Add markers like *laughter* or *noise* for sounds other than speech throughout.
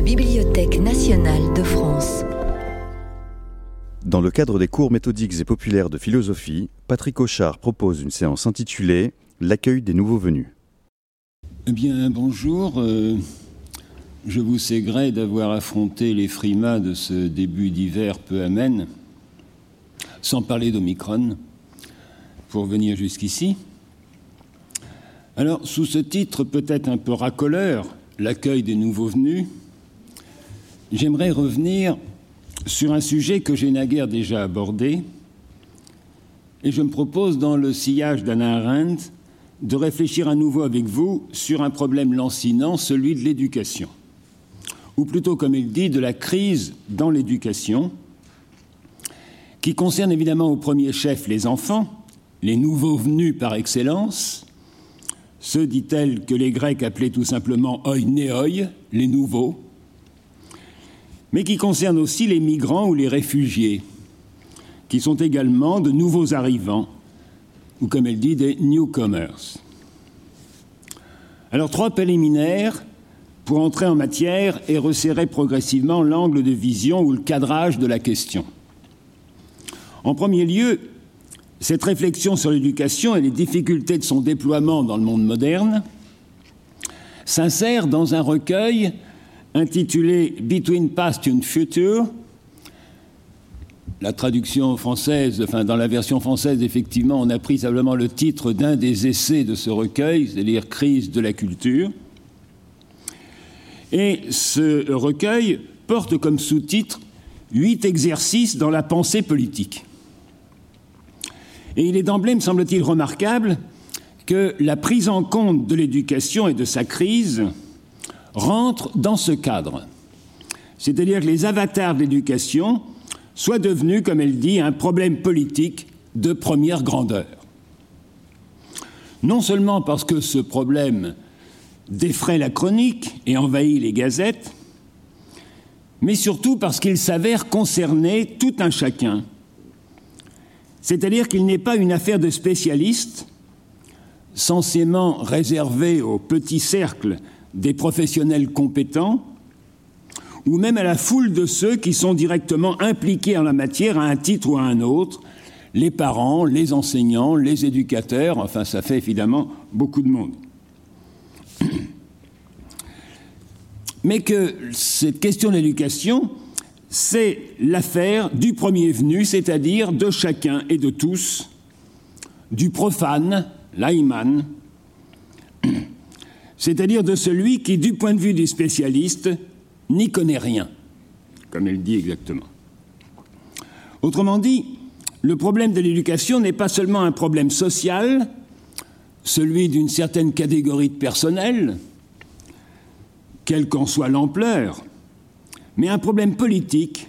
la Bibliothèque nationale de France. Dans le cadre des cours méthodiques et populaires de philosophie, Patrick Auchard propose une séance intitulée L'accueil des nouveaux venus. Eh bien, bonjour. Euh, je vous sais gré d'avoir affronté les frimas de ce début d'hiver peu amène, sans parler d'Omicron, pour venir jusqu'ici. Alors, sous ce titre peut-être un peu racoleur, l'accueil des nouveaux venus, j'aimerais revenir sur un sujet que j'ai naguère déjà abordé, et je me propose, dans le sillage d'Anna Arendt, de réfléchir à nouveau avec vous sur un problème lancinant, celui de l'éducation. Ou plutôt, comme il dit, de la crise dans l'éducation, qui concerne évidemment au premier chef les enfants, les nouveaux venus par excellence, ceux, dit-elle, que les Grecs appelaient tout simplement oi neoi, les nouveaux, mais qui concerne aussi les migrants ou les réfugiés, qui sont également de nouveaux arrivants, ou comme elle dit, des newcomers. Alors, trois préliminaires pour entrer en matière et resserrer progressivement l'angle de vision ou le cadrage de la question. En premier lieu, cette réflexion sur l'éducation et les difficultés de son déploiement dans le monde moderne s'insère dans un recueil intitulé Between Past and Future. La traduction française, enfin dans la version française, effectivement, on a pris simplement le titre d'un des essais de ce recueil, c'est-à-dire Crise de la culture. Et ce recueil porte comme sous-titre Huit exercices dans la pensée politique. Et il est d'emblée, me semble-t-il, remarquable que la prise en compte de l'éducation et de sa crise rentre dans ce cadre. C'est-à-dire que les avatars de l'éducation soient devenus, comme elle dit, un problème politique de première grandeur. Non seulement parce que ce problème défraie la chronique et envahit les gazettes, mais surtout parce qu'il s'avère concerner tout un chacun, c'est-à-dire qu'il n'est pas une affaire de spécialistes, censément réservée au petit cercle des professionnels compétents, ou même à la foule de ceux qui sont directement impliqués en la matière à un titre ou à un autre, les parents, les enseignants, les éducateurs, enfin ça fait évidemment beaucoup de monde. *clears throat* Mais que cette question d'éducation c'est l'affaire du premier venu, c'est-à-dire de chacun et de tous, du profane, l'aïman, *clears throat* c'est-à-dire de celui qui, du point de vue du spécialiste, n'y connaît rien, comme elle dit exactement. Autrement dit, le problème de l'éducation n'est pas seulement un problème social, celui d'une certaine catégorie de personnel, quelle qu'en soit l'ampleur, mais un problème politique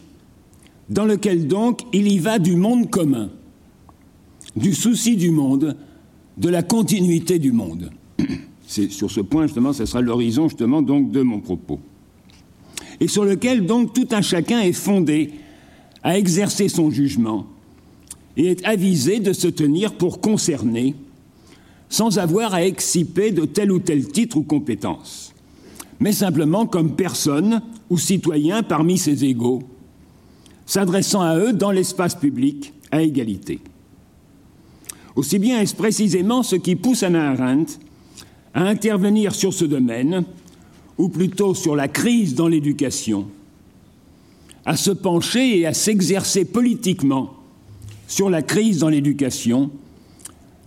dans lequel donc il y va du monde commun, du souci du monde, de la continuité du monde. *clears throat* Sur ce point justement, ce sera l'horizon donc de mon propos. Et sur lequel donc tout un chacun est fondé à exercer son jugement et est avisé de se tenir pour concerné sans avoir à exciper de tel ou tel titre ou compétence, mais simplement comme personne ou citoyens parmi ses égaux, s'adressant à eux dans l'espace public à égalité. Aussi bien est-ce précisément ce qui pousse Anna Arendt à intervenir sur ce domaine, ou plutôt sur la crise dans l'éducation, à se pencher et à s'exercer politiquement sur la crise dans l'éducation,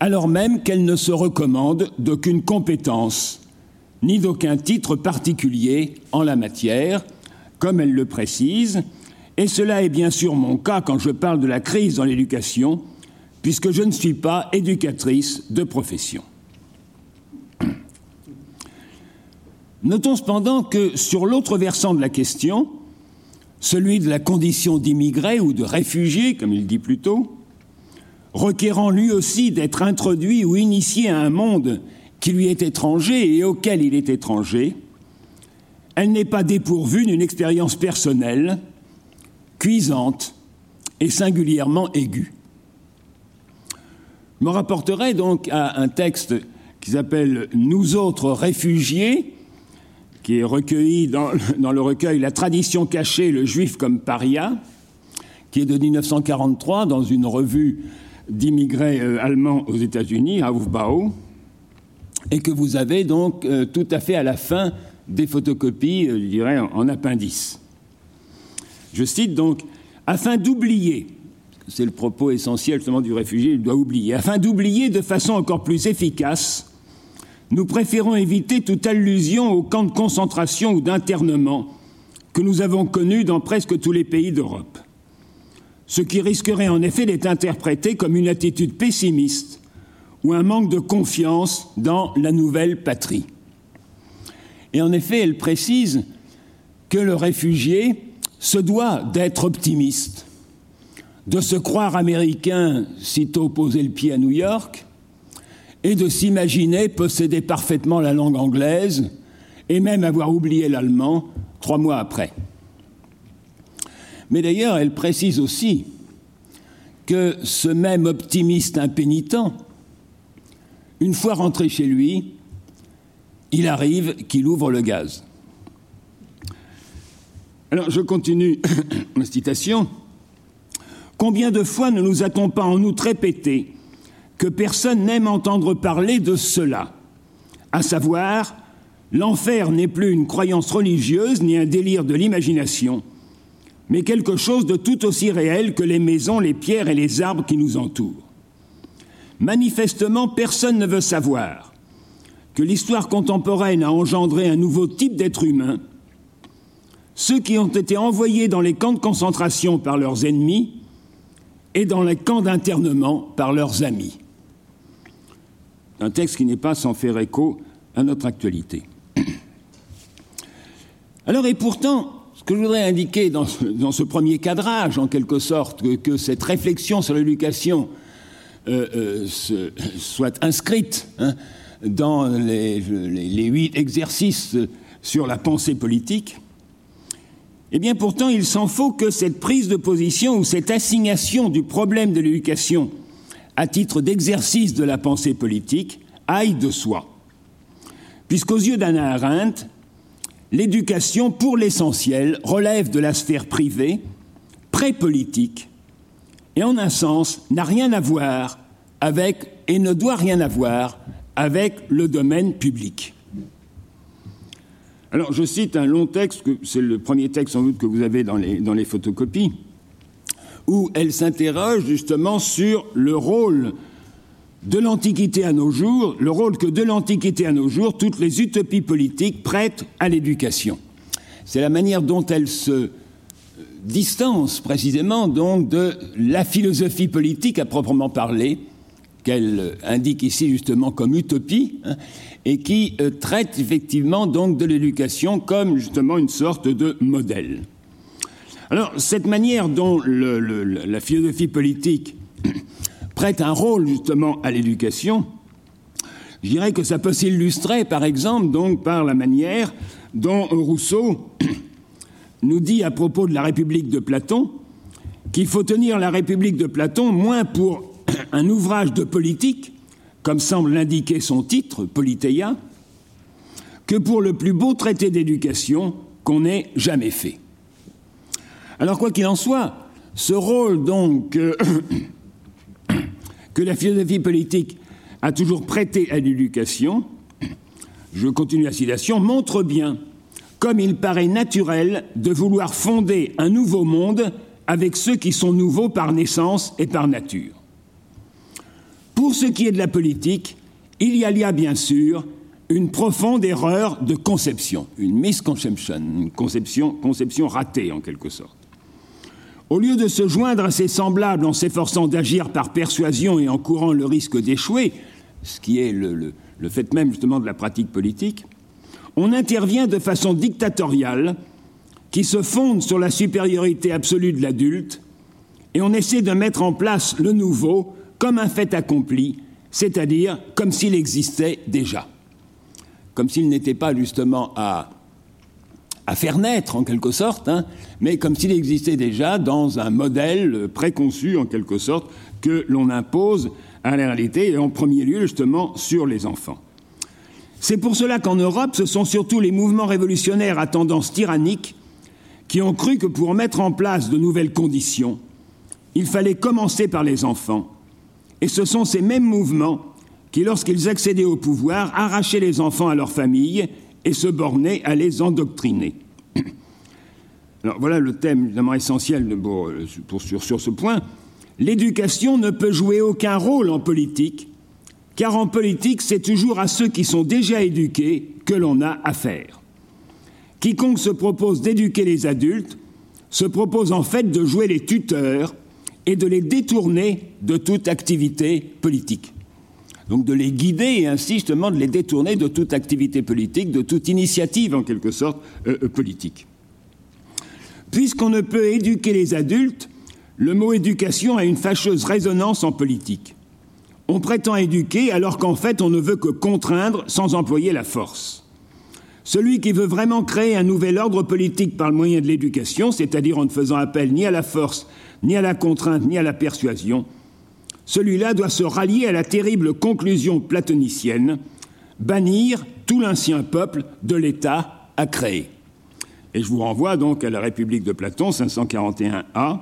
alors même qu'elle ne se recommande d'aucune compétence ni d'aucun titre particulier en la matière, comme elle le précise, et cela est bien sûr mon cas quand je parle de la crise dans l'éducation, puisque je ne suis pas éducatrice de profession. Notons cependant que sur l'autre versant de la question, celui de la condition d'immigré ou de réfugié, comme il dit plutôt, requérant lui aussi d'être introduit ou initié à un monde qui lui est étranger et auquel il est étranger, elle n'est pas dépourvue d'une expérience personnelle, cuisante et singulièrement aiguë. Je me rapporterai donc à un texte qui s'appelle Nous autres réfugiés, qui est recueilli dans, le recueil La tradition cachée, le juif comme paria, qui est de 1943 dans une revue d'immigrés euh, allemands aux États-Unis, Aufbau, et que vous avez donc euh, tout à fait à la fin des photocopies, euh, je dirais, en, en appendice. Je cite donc afin d'oublier, c'est le propos essentiel justement du réfugié, il doit oublier, afin d'oublier de façon encore plus efficace, nous préférons éviter toute allusion aux camps de concentration ou d'internement que nous avons connus dans presque tous les pays d'Europe, ce qui risquerait en effet d'être interprété comme une attitude pessimiste ou un manque de confiance dans la nouvelle patrie. Et en effet, elle précise que le réfugié se doit d'être optimiste, de se croire américain sitôt posé le pied à New York, et de s'imaginer posséder parfaitement la langue anglaise, et même avoir oublié l'allemand trois mois après. Mais d'ailleurs, elle précise aussi que ce même optimiste impénitent, une fois rentré chez lui, il arrive qu'il ouvre le gaz. Alors, je continue *coughs* ma citation. Combien de fois ne nous a-t-on pas en outre répété que personne n'aime entendre parler de cela, à savoir l'enfer n'est plus une croyance religieuse ni un délire de l'imagination, mais quelque chose de tout aussi réel que les maisons, les pierres et les arbres qui nous entourent. Manifestement, personne ne veut savoir que l'histoire contemporaine a engendré un nouveau type d'être humain ceux qui ont été envoyés dans les camps de concentration par leurs ennemis et dans les camps d'internement par leurs amis. Un texte qui n'est pas sans faire écho à notre actualité. *clears throat* Alors, et pourtant, ce que je voudrais indiquer dans ce, premier cadrage, en quelque sorte, que, cette réflexion sur l'éducation euh, euh, soit inscrite hein, dans les huit exercices sur la pensée politique, eh bien pourtant, il s'en faut que cette prise de position ou cette assignation du problème de l'éducation à titre d'exercice de la pensée politique aille de soi. Puisqu'aux yeux d'Anna Arendt, l'éducation, pour l'essentiel, relève de la sphère privée, pré-politique, et en un sens n'a rien à voir avec et ne doit rien avoir avec le domaine public. Alors, je cite un long texte, c'est le premier texte sans doute que vous avez dans les, dans les photocopies, où elle s'interroge justement sur le rôle de l'Antiquité à nos jours, le rôle que de l'Antiquité à nos jours, toutes les utopies politiques prêtent à l'éducation. C'est la manière dont elle se distance précisément de la philosophie politique à proprement parler, qu'elle indique ici justement comme utopie, hein, et qui euh, traite effectivement donc de l'éducation comme justement une sorte de modèle. Alors, cette manière dont la philosophie politique *clears throat* prête un rôle justement à l'éducation, je dirais que ça peut s'illustrer, par exemple, donc par la manière dont Rousseau *clears throat* nous dit à propos de la République de Platon qu'il faut tenir la République de Platon moins pour *clears throat* un ouvrage de politique comme semble l'indiquer son titre, Politéia, que pour le plus beau traité d'éducation qu'on ait jamais fait. Alors, quoi qu'il en soit, ce rôle donc euh, *coughs* que la philosophie politique a toujours prêté à l'éducation, je continue la citation, montre bien comme il paraît naturel de vouloir fonder un nouveau monde avec ceux qui sont nouveaux par naissance et par nature. Pour ce qui est de la politique, il y a bien sûr, une profonde erreur de conception, une misconception, une conception ratée en quelque sorte. Au lieu de se joindre à ses semblables en s'efforçant d'agir par persuasion et en courant le risque d'échouer, ce qui est le, fait même justement de la pratique politique, on intervient de façon dictatoriale qui se fonde sur la supériorité absolue de l'adulte et on essaie de mettre en place le nouveau comme un fait accompli, c'est-à-dire comme s'il existait déjà, comme s'il n'était pas justement à, à faire naître en quelque sorte, hein, mais comme s'il existait déjà dans un modèle préconçu en quelque sorte que l'on impose à la réalité et en premier lieu justement sur les enfants. C'est pour cela qu'en Europe, ce sont surtout les mouvements révolutionnaires à tendance tyrannique qui ont cru que pour mettre en place de nouvelles conditions, il fallait commencer par les enfants. Et ce sont ces mêmes mouvements qui, lorsqu'ils accédaient au pouvoir, arrachaient les enfants à leur famille et se bornaient à les endoctriner. Alors voilà le thème évidemment essentiel pour, pour, sur, sur ce point. L'éducation ne peut jouer aucun rôle en politique, car en politique, c'est toujours à ceux qui sont déjà éduqués que l'on a affaire. Quiconque se propose d'éduquer les adultes se propose en fait de jouer les tuteurs et de les détourner de toute activité politique. Donc de les guider et ainsi justement de les détourner de toute activité politique, de toute initiative en quelque sorte euh, euh politique. Puisqu'on ne peut éduquer les adultes, le mot éducation a une fâcheuse résonance en politique. On prétend éduquer alors qu'en fait on ne veut que contraindre sans employer la force. Celui qui veut vraiment créer un nouvel ordre politique par le moyen de l'éducation, c'est-à-dire en ne faisant appel ni à la force, ni à la contrainte, ni à la persuasion, celui-là doit se rallier à la terrible conclusion platonicienne bannir tout l'ancien peuple de l'État à créer. Et je vous renvoie donc à la République de Platon, 541a,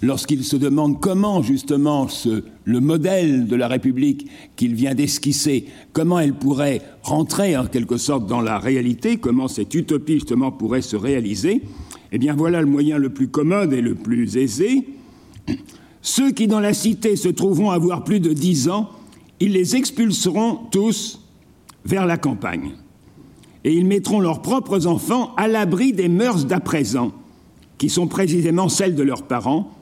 lorsqu'il se demande comment justement le modèle de la République qu'il vient d'esquisser, comment elle pourrait rentrer en quelque sorte dans la réalité, comment cette utopie justement pourrait se réaliser, eh bien voilà le moyen le plus commode et le plus aisé. Ceux qui dans la cité se trouveront avoir plus de dix ans, ils les expulseront tous vers la campagne. Et ils mettront leurs propres enfants à l'abri des mœurs d'à présent, qui sont précisément celles de leurs parents,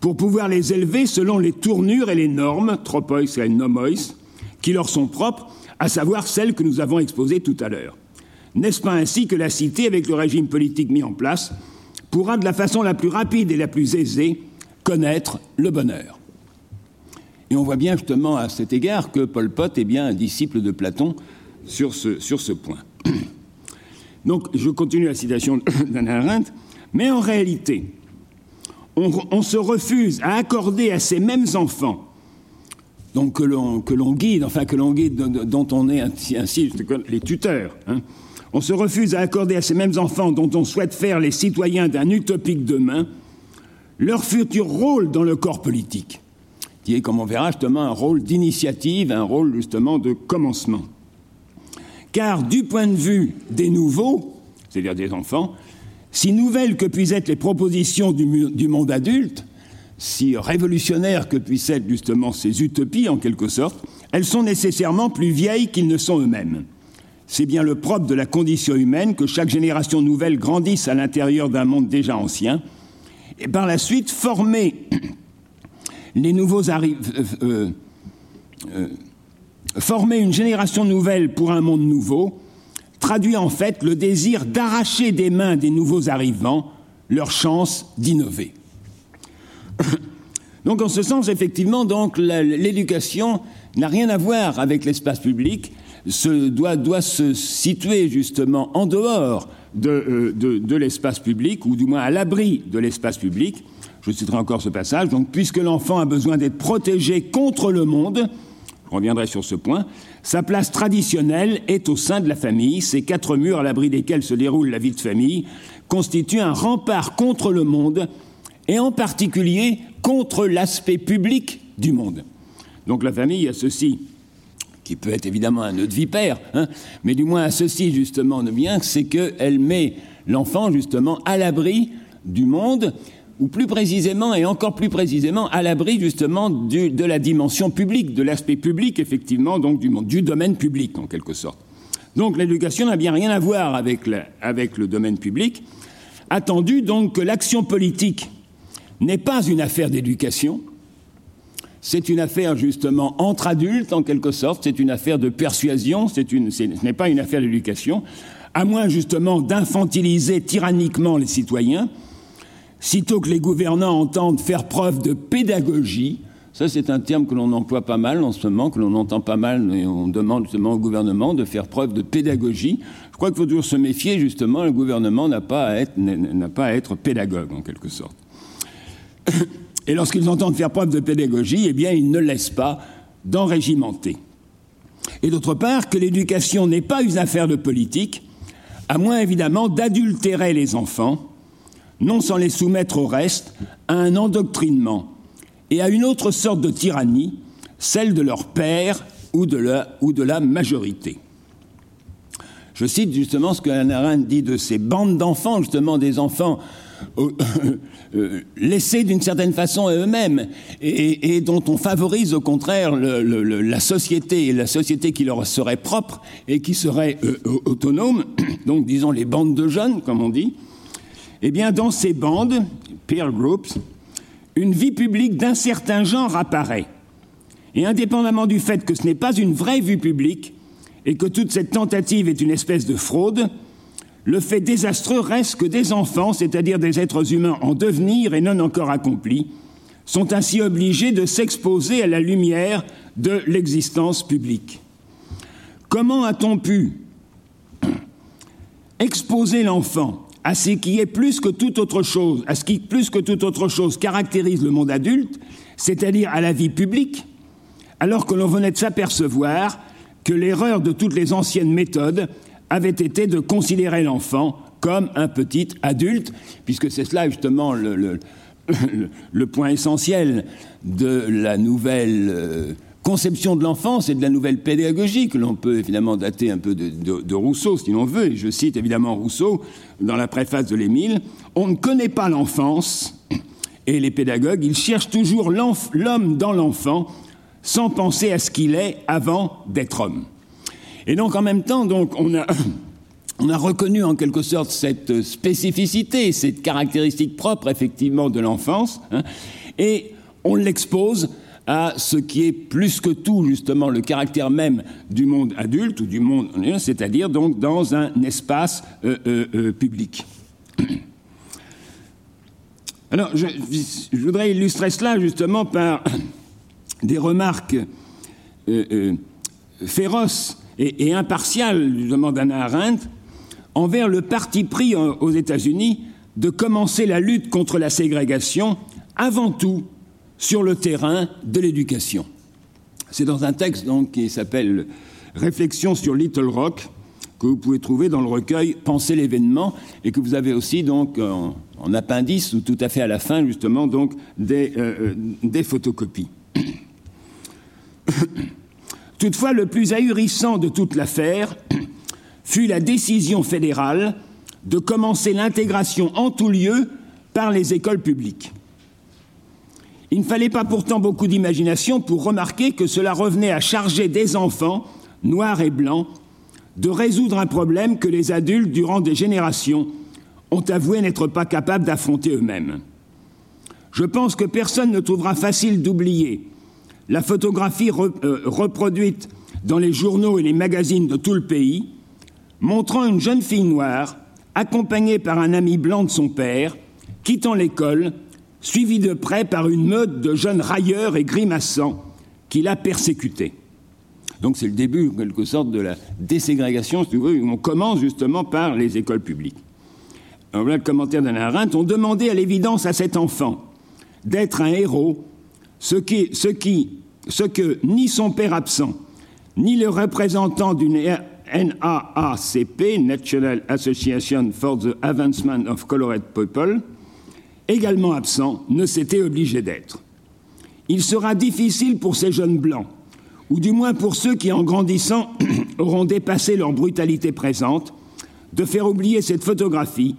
pour pouvoir les élever selon les tournures et les normes, tropois et nomois, qui leur sont propres, à savoir celles que nous avons exposées tout à l'heure. N'est-ce pas ainsi que la cité, avec le régime politique mis en place, pourra de la façon la plus rapide et la plus aisée connaître le bonheur. Et on voit bien justement à cet égard que Pol Pot est bien un disciple de Platon sur ce, point. *clears throat* Donc je continue la citation *clears throat* d'Anna Arendt, mais en réalité, on, se refuse à accorder à ces mêmes enfants, que l'on guide, enfin que l'on guide, dont on est ainsi, les tuteurs, hein, on se refuse à accorder à ces mêmes enfants dont on souhaite faire les citoyens d'un utopique demain leur futur rôle dans le corps politique, qui est, comme on verra, justement un rôle d'initiative, un rôle justement de commencement. Car du point de vue des nouveaux, c'est-à-dire des enfants, si nouvelles que puissent être les propositions du, monde adulte, si révolutionnaires que puissent être justement ces utopies en quelque sorte, elles sont nécessairement plus vieilles qu'ils ne sont eux-mêmes. C'est bien le propre de la condition humaine que chaque génération nouvelle grandisse à l'intérieur d'un monde déjà ancien, et par la suite. Euh, euh, euh, former une génération nouvelle pour un monde nouveau traduit en fait le désir d'arracher des mains des nouveaux arrivants leur chance d'innover. *coughs* Donc en ce sens, effectivement, l'éducation n'a rien à voir avec l'espace public, se, doit, doit, se situer justement en dehors de, euh, de, de l'espace public, ou du moins à l'abri de l'espace public. Je citerai encore ce passage. Donc, puisque l'enfant a besoin d'être protégé contre le monde, je reviendrai sur ce point, sa place traditionnelle est au sein de la famille. Ces quatre murs à l'abri desquels se déroule la vie de famille constituent un rempart contre le monde, et en particulier contre l'aspect public du monde. Donc la famille a ceci qui peut être évidemment un nœud de vipère, hein, mais du moins à ceci justement de bien, c'est qu'elle met l'enfant justement à l'abri du monde, ou plus précisément et encore plus précisément à l'abri justement du, de la dimension publique, de l'aspect public effectivement donc du monde, du domaine public en quelque sorte. Donc l'éducation n'a bien rien à voir avec, avec le domaine public. Attendu donc que l'action politique n'est pas une affaire d'éducation, c'est une affaire justement entre adultes, en quelque sorte, c'est une affaire de persuasion, ce n'est pas une affaire d'éducation, à moins justement d'infantiliser tyranniquement les citoyens, sitôt que les gouvernants entendent faire preuve de pédagogie, ça c'est un terme que l'on emploie pas mal en ce moment, que l'on entend pas mal, et on demande justement au gouvernement de faire preuve de pédagogie. Je crois qu'il faut toujours se méfier justement, le gouvernement n'a pas à être pédagogue en quelque sorte. Et lorsqu'ils entendent faire preuve de pédagogie, eh bien, ils ne laissent pas d'enrégimenter. et d'autre part que l'éducation n'est pas une affaire de politique, à moins évidemment d'adultérer les enfants, non sans les soumettre au reste à un endoctrinement et à une autre sorte de tyrannie, celle de leur père ou de la, majorité. Je cite justement ce que Arendt dit de ces bandes d'enfants, justement des enfants *laughs* laissés d'une certaine façon à eux-mêmes et, dont on favorise au contraire la société la société qui leur serait propre et qui serait euh, autonome, *coughs* donc disons les bandes de jeunes, comme on dit, eh bien dans ces bandes, peer groups, une vie publique d'un certain genre apparaît. Et indépendamment du fait que ce n'est pas une vraie vue publique et que toute cette tentative est une espèce de fraude, le fait désastreux reste que des enfants, c'est-à-dire des êtres humains en devenir et non encore accomplis, sont ainsi obligés de s'exposer à la lumière de l'existence publique. Comment a-t-on pu *clears throat* exposer l'enfant à ce qui est plus que toute autre chose, à ce qui plus que toute autre chose caractérise le monde adulte, c'est-à-dire à la vie publique, alors que l'on venait de s'apercevoir que l'erreur de toutes les anciennes méthodes avait été de considérer l'enfant comme un petit adulte, puisque c'est cela justement le, point essentiel de la nouvelle euh, conception de l'enfance et de la nouvelle pédagogie que l'on peut évidemment dater un peu de, de Rousseau, si l'on veut, et je cite évidemment Rousseau dans la préface de l'Émile, on ne connaît pas l'enfance, et les pédagogues, ils cherchent toujours l'homme dans l'enfant, sans penser à ce qu'il est avant d'être homme. Et donc en même temps, donc, on, a, *clears throat* on a reconnu en quelque sorte cette spécificité, cette caractéristique propre effectivement de l'enfance, hein, et on l'expose à ce qui est plus que tout justement le caractère même du monde adulte ou du monde, c'est-à-dire donc dans un espace euh, euh, euh, public. *clears throat* Alors, je, voudrais illustrer cela justement par *clears throat* des remarques féroces et, et, impartiales, justement, d'Anna Arendt envers le parti pris aux États-Unis de commencer la lutte contre la ségrégation avant tout sur le terrain de l'éducation. C'est dans un texte donc, qui s'appelle Réflexion sur Little Rock que vous pouvez trouver dans le recueil Penser l'événement et que vous avez aussi donc en, appendice ou tout à fait à la fin justement donc des, euh, des photocopies. Toutefois, le plus ahurissant de toute l'affaire *clears throat* fut la décision fédérale de commencer l'intégration en tout lieu par les écoles publiques. Il ne fallait pas pourtant beaucoup d'imagination pour remarquer que cela revenait à charger des enfants, noirs et blancs, de résoudre un problème que les adultes, durant des générations, ont avoué n'être pas capables d'affronter eux-mêmes. Je pense que personne ne trouvera facile d'oublier la photographie euh, reproduite dans les journaux et les magazines de tout le pays, montrant une jeune fille noire, accompagnée par un ami blanc de son père, quittant l'école, suivie de près par une meute de jeunes railleurs et grimaçants qui la persécutaient. Donc c'est le début, en quelque sorte, de la déségrégation. On commence justement par les écoles publiques. Alors voilà le commentaire d'Anna Arendt. On demandait à l'évidence à cet enfant d'être un héros, ce qui, ce qui ce que ni son père absent, ni le représentant d'une NAACP, National Association for the Advancement of Colored People, également absent, ne s'était obligé d'être. Il sera difficile pour ces jeunes blancs, ou du moins pour ceux qui, en grandissant, *clears throat* auront dépassé leur brutalité présente, de faire oublier cette photographie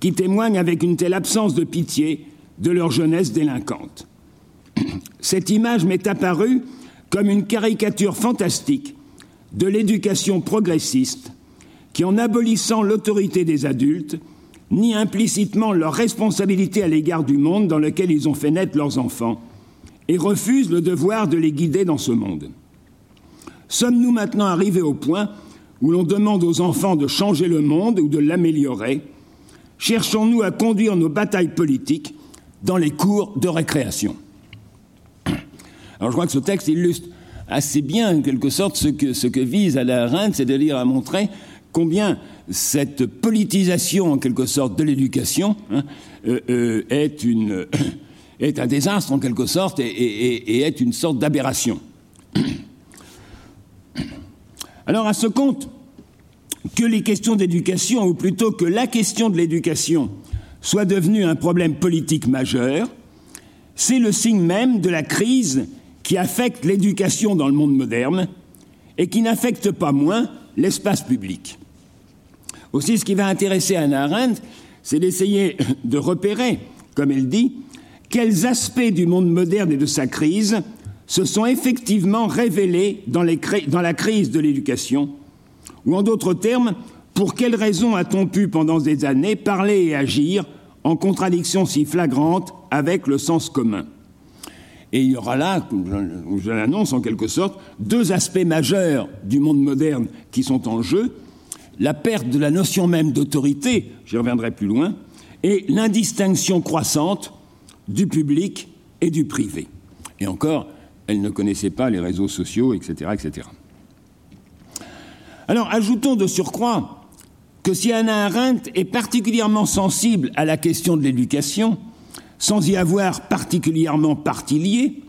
qui témoigne avec une telle absence de pitié de leur jeunesse délinquante. *clears throat* Cette image m'est apparue comme une caricature fantastique de l'éducation progressiste qui, en abolissant l'autorité des adultes, nie implicitement leur responsabilité à l'égard du monde dans lequel ils ont fait naître leurs enfants et refuse le devoir de les guider dans ce monde. Sommes-nous maintenant arrivés au point où l'on demande aux enfants de changer le monde ou de l'améliorer? Cherchons-nous à conduire nos batailles politiques dans les cours de récréation? Alors je crois que ce texte illustre assez bien, en quelque sorte, ce que, ce que vise Alain Arendt, c'est-à-dire à montrer combien cette politisation, en quelque sorte, de l'éducation hein, euh, euh, est, *coughs* est un désastre, en quelque sorte, et est une sorte d'aberration. *coughs* Alors à ce compte, que les questions d'éducation, ou plutôt que la question de l'éducation, soit devenue un problème politique majeur, c'est le signe même de la crise qui affecte l'éducation dans le monde moderne et qui n'affecte pas moins l'espace public. Aussi, ce qui va intéresser Anna Arendt, c'est d'essayer de repérer, comme elle dit, quels aspects du monde moderne et de sa crise se sont effectivement révélés dans, dans la crise de l'éducation, ou en d'autres termes, pour quelles raisons a-t-on pu pendant des années parler et agir en contradiction si flagrante avec le sens commun et il y aura là, je l'annonce en quelque sorte, deux aspects majeurs du monde moderne qui sont en jeu la perte de la notion même d'autorité, j'y reviendrai plus loin, et l'indistinction croissante du public et du privé. Et encore, elle ne connaissait pas les réseaux sociaux, etc. etc. Alors, ajoutons de surcroît que si Anna Arendt est particulièrement sensible à la question de l'éducation, sans y avoir particulièrement parti lié,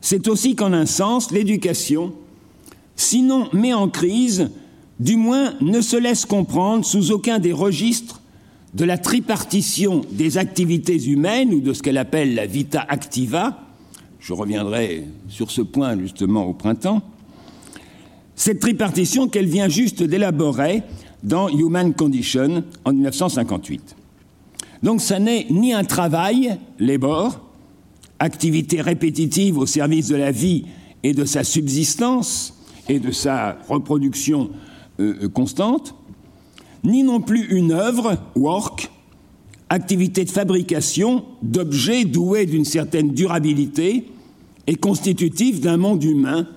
c'est aussi qu'en un sens, l'éducation, sinon met en crise, du moins ne se laisse comprendre sous aucun des registres de la tripartition des activités humaines ou de ce qu'elle appelle la vita activa, je reviendrai sur ce point justement au printemps, cette tripartition qu'elle vient juste d'élaborer dans Human Condition en 1958. Donc ça n'est ni un travail, les bords, activité répétitive au service de la vie et de sa subsistance et de sa reproduction euh, euh, constante, ni non plus une œuvre, work, activité de fabrication d'objets doués d'une certaine durabilité et constitutifs d'un monde humain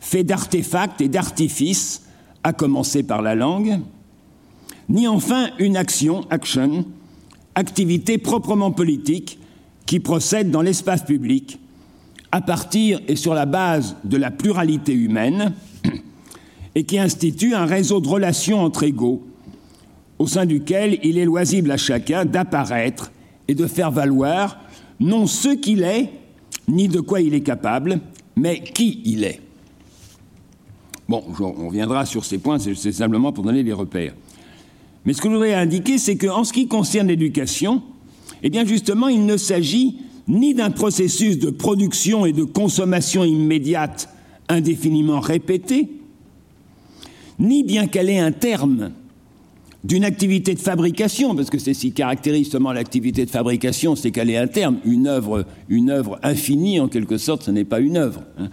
fait d'artefacts et d'artifices, à commencer par la langue, ni enfin une action, action, activité proprement politique qui procède dans l'espace public à partir et sur la base de la pluralité humaine *clears throat* et qui institue un réseau de relations entre égaux au sein duquel il est loisible à chacun d'apparaître et de faire valoir non ce qu'il est, ni de quoi il est capable, mais qui il est. Bon, on reviendra sur ces points, c'est simplement pour donner des repères. Mais ce que je voudrais indiquer, c'est qu'en ce qui concerne l'éducation, eh bien justement, il ne s'agit ni d'un processus de production et de consommation immédiate indéfiniment répété, ni bien qu'elle ait un terme d'une activité de fabrication, parce que c'est ce qui caractérise l'activité de fabrication, c'est qu'elle ait un terme, une œuvre, une œuvre infinie en quelque sorte, ce n'est pas une œuvre. Hein.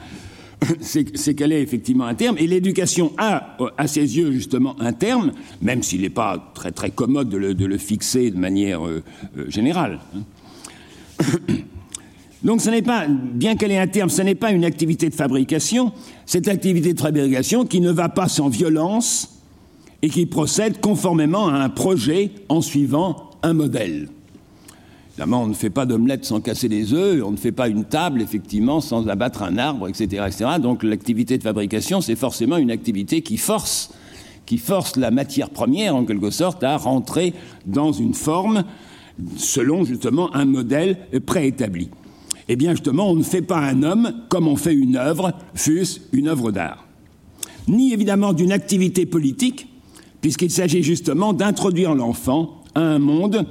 *laughs* c'est qu'elle est effectivement un terme, et l'éducation a, à ses yeux, justement, un terme, même s'il n'est pas très, très commode de le, fixer de manière euh, euh, générale. Hein. *coughs* Donc ce n'est pas, bien qu'elle ait un terme, ce n'est pas une activité de fabrication, cette activité de fabrication qui ne va pas sans violence et qui procède conformément à un projet en suivant un modèle. Évidemment, on ne fait pas d'omelette sans casser des œufs, on ne fait pas une table, effectivement, sans abattre un arbre, etc. etc. Donc l'activité de fabrication, c'est forcément une activité qui force, qui force la matière première, en quelque sorte, à rentrer dans une forme selon justement un modèle préétabli. Eh bien, justement, on ne fait pas un homme comme on fait une œuvre, fût-ce une œuvre d'art. Ni évidemment d'une activité politique, puisqu'il s'agit justement d'introduire l'enfant à un monde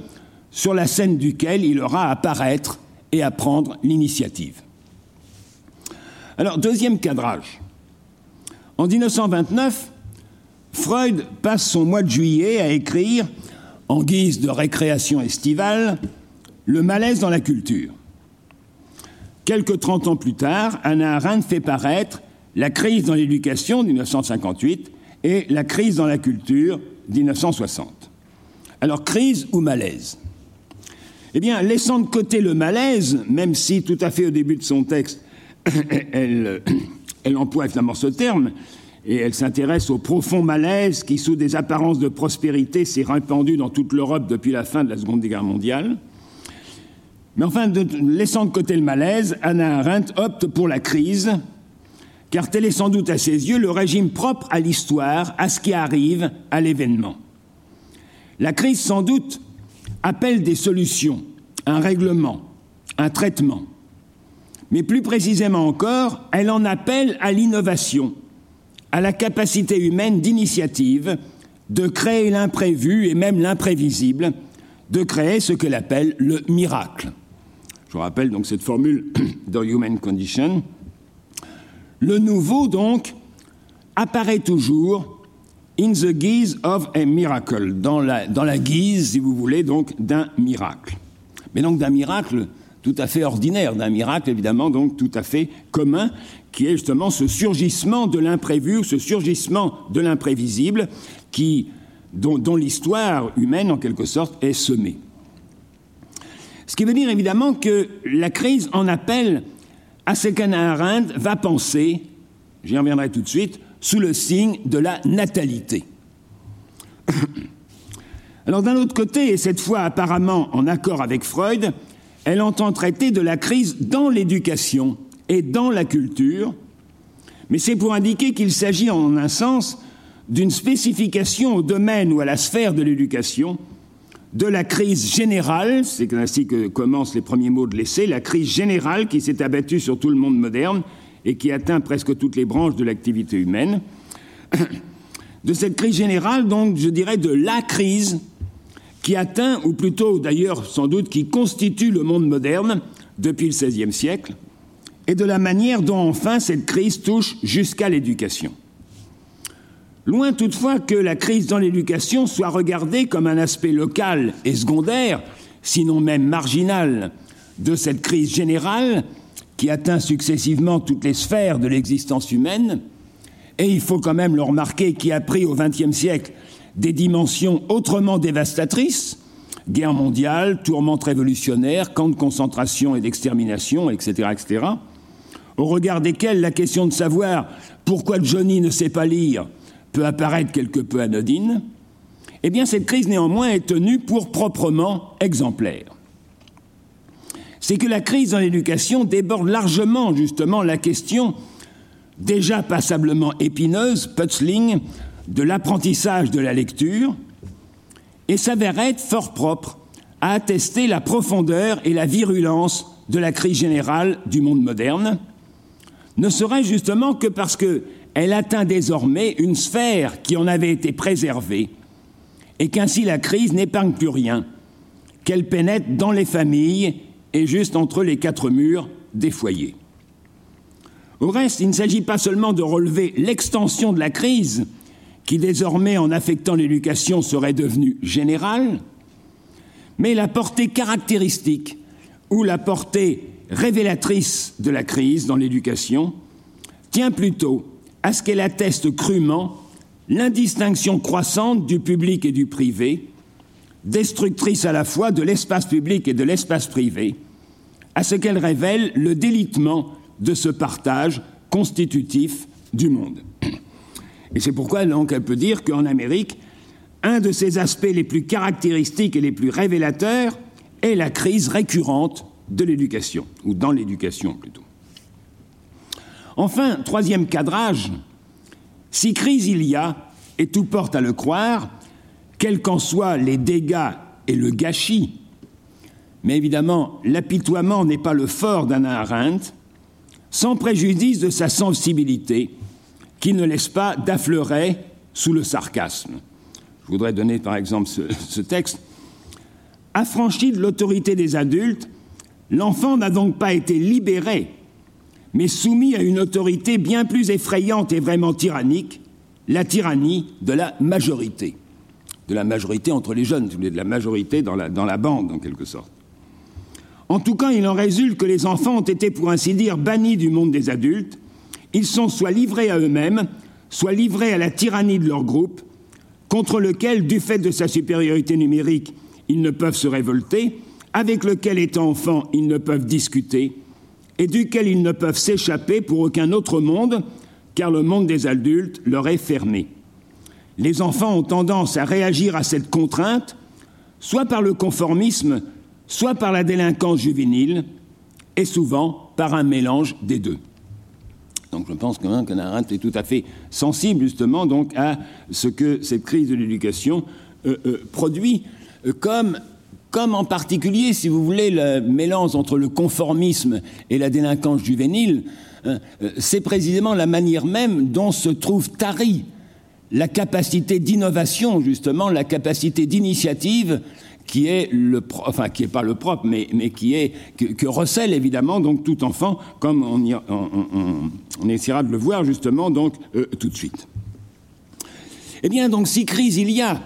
sur la scène duquel il aura à paraître et à prendre l'initiative. Alors, deuxième cadrage. En 1929, Freud passe son mois de juillet à écrire, en guise de récréation estivale, Le malaise dans la culture. Quelques trente ans plus tard, Anna Arendt fait paraître La crise dans l'éducation 1958 et La crise dans la culture 1960. Alors, crise ou malaise? Eh bien, laissant de côté le malaise, même si tout à fait au début de son texte, *coughs* elle, emploie évidemment ce terme, et elle s'intéresse au profond malaise qui, sous des apparences de prospérité, s'est répandu dans toute l'Europe depuis la fin de la Seconde Guerre mondiale. Mais enfin, laissant de côté le malaise, Anna Arendt opte pour la crise, car tel est sans doute à ses yeux le régime propre à l'histoire, à ce qui arrive, à l'événement. La crise, sans doute, appelle des solutions, un règlement, un traitement. Mais plus précisément encore, elle en appelle à l'innovation, à la capacité humaine d'initiative, de créer l'imprévu et même l'imprévisible, de créer ce qu'elle appelle le miracle. Je rappelle donc cette formule *coughs* dans Human Condition. Le nouveau, donc, apparaît toujours in the guise of a miracle, dans la, dans la guise, si vous voulez, donc d'un miracle. Mais donc d'un miracle tout à fait ordinaire, d'un miracle évidemment donc tout à fait commun, qui est justement ce surgissement de l'imprévu, ce surgissement de l'imprévisible, qui, dont, dont l'histoire humaine en quelque sorte est semée. Ce qui veut dire évidemment que la crise en appelle à ce qu'Anna Arendt va penser, j'y reviendrai tout de suite, sous le signe de la natalité. *coughs* Alors d'un autre côté, et cette fois apparemment en accord avec Freud, elle entend traiter de la crise dans l'éducation et dans la culture, mais c'est pour indiquer qu'il s'agit en un sens d'une spécification au domaine ou à la sphère de l'éducation de la crise générale, c'est ainsi que commencent les premiers mots de l'essai, la crise générale qui s'est abattue sur tout le monde moderne et qui atteint presque toutes les branches de l'activité humaine. *coughs* De cette crise générale, donc, je dirais de la crise qui atteint, ou plutôt d'ailleurs sans doute qui constitue le monde moderne depuis le XVIe siècle, et de la manière dont enfin cette crise touche jusqu'à l'éducation. Loin toutefois que la crise dans l'éducation soit regardée comme un aspect local et secondaire, sinon même marginal, de cette crise générale, qui atteint successivement toutes les sphères de l'existence humaine, et il faut quand même le remarquer, qui a pris au XXe siècle des dimensions autrement dévastatrices, guerre mondiale, tourmente révolutionnaire, camps de concentration et d'extermination, etc., etc., au regard desquels la question de savoir pourquoi Johnny ne sait pas lire peut apparaître quelque peu anodine, eh bien cette crise néanmoins est tenue pour proprement exemplaire c'est que la crise dans l'éducation déborde largement justement la question déjà passablement épineuse, puzzling, de l'apprentissage de la lecture, et s'avère être fort propre à attester la profondeur et la virulence de la crise générale du monde moderne, ne serait justement que parce qu'elle atteint désormais une sphère qui en avait été préservée, et qu'ainsi la crise n'épargne plus rien, qu'elle pénètre dans les familles et juste entre les quatre murs des foyers. Au reste, il ne s'agit pas seulement de relever l'extension de la crise, qui désormais, en affectant l'éducation, serait devenue générale, mais la portée caractéristique ou la portée révélatrice de la crise dans l'éducation tient plutôt à ce qu'elle atteste crûment l'indistinction croissante du public et du privé, destructrice à la fois de l'espace public et de l'espace privé, à ce qu'elle révèle le délitement de ce partage constitutif du monde. Et c'est pourquoi donc elle peut dire qu'en Amérique, un de ses aspects les plus caractéristiques et les plus révélateurs est la crise récurrente de l'éducation, ou dans l'éducation plutôt. Enfin, troisième cadrage, si crise il y a, et tout porte à le croire, quels qu'en soient les dégâts et le gâchis mais évidemment, l'apitoiement n'est pas le fort d'Anna Arendt, sans préjudice de sa sensibilité, qui ne laisse pas d'affleurer sous le sarcasme. Je voudrais donner par exemple ce, texte. Affranchi de l'autorité des adultes, l'enfant n'a donc pas été libéré, mais soumis à une autorité bien plus effrayante et vraiment tyrannique, la tyrannie de la majorité. De la majorité entre les jeunes, de la majorité dans la bande, en quelque sorte. En tout cas, il en résulte que les enfants ont été, pour ainsi dire, bannis du monde des adultes. Ils sont soit livrés à eux-mêmes, soit livrés à la tyrannie de leur groupe, contre lequel, du fait de sa supériorité numérique, ils ne peuvent se révolter, avec lequel, étant enfants, ils ne peuvent discuter, et duquel ils ne peuvent s'échapper pour aucun autre monde, car le monde des adultes leur est fermé. Les enfants ont tendance à réagir à cette contrainte, soit par le conformisme, soit par la délinquance juvénile, et souvent par un mélange des deux. Donc je pense quand même qu'Arendt est tout à fait sensible justement donc à ce que cette crise de l'éducation euh, euh, produit euh, comme comme en particulier, si vous voulez, le mélange entre le conformisme et la délinquance juvénile, hein, c'est précisément la manière même dont se trouve tarie la capacité d'innovation, justement, la capacité d'initiative qui est le enfin qui est pas le propre, mais, mais qui est que, recèle évidemment donc tout enfant, comme on, on, essaiera de le voir justement donc euh, tout de suite. Eh bien donc si crise il y a,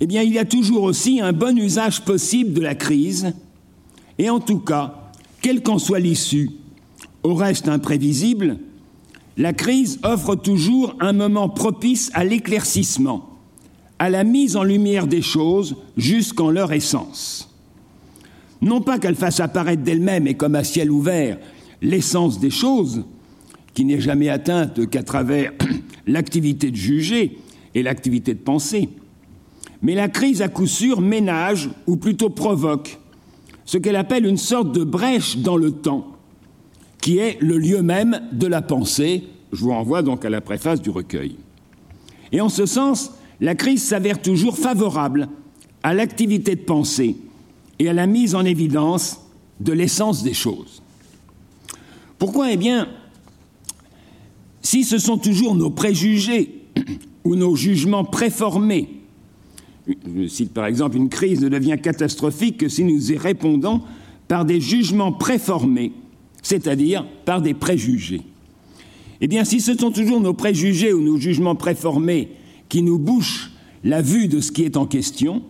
eh bien, il y a toujours aussi un bon usage possible de la crise, et en tout cas, quelle qu'en soit l'issue, au reste imprévisible, la crise offre toujours un moment propice à l'éclaircissement, à la mise en lumière des choses jusqu'en leur essence. Non pas qu'elle fasse apparaître d'elle-même et comme à ciel ouvert l'essence des choses, qui n'est jamais atteinte qu'à travers *clears throat* l'activité de juger et l'activité de penser, mais la crise, à coup sûr, ménage, ou plutôt provoque, ce qu'elle appelle une sorte de brèche dans le temps, qui est le lieu même de la pensée. Je vous renvoie donc à la préface du recueil. Et en ce sens, la crise s'avère toujours favorable à l'activité de pensée et à la mise en évidence de l'essence des choses. Pourquoi? Eh bien, si ce sont toujours nos préjugés *clears throat* ou nos jugements préformés je cite par exemple, une crise ne devient catastrophique que si nous y répondons par des jugements préformés, c'est-à-dire par des préjugés. Eh bien, si ce sont toujours nos préjugés ou nos jugements préformés qui nous bouchent la vue de ce qui est en question,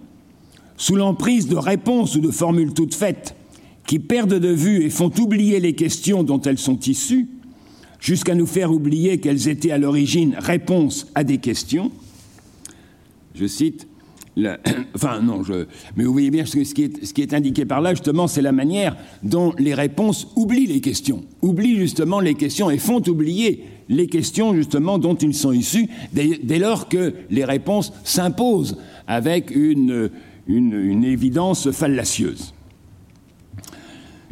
sous l'emprise de réponses ou de formules toutes faites qui perdent de vue et font oublier les questions dont elles sont issues, jusqu'à nous faire oublier qu'elles étaient à l'origine réponses à des questions, je cite, *clears throat* enfin, non, je, mais vous voyez bien ce, qui est, indiqué par là, justement, c'est la manière dont les réponses oublient les questions, oublient justement les questions et font oublier les questions, justement, dont ils sont issus, dès, dès lors que les réponses s'imposent avec une, une, une évidence fallacieuse.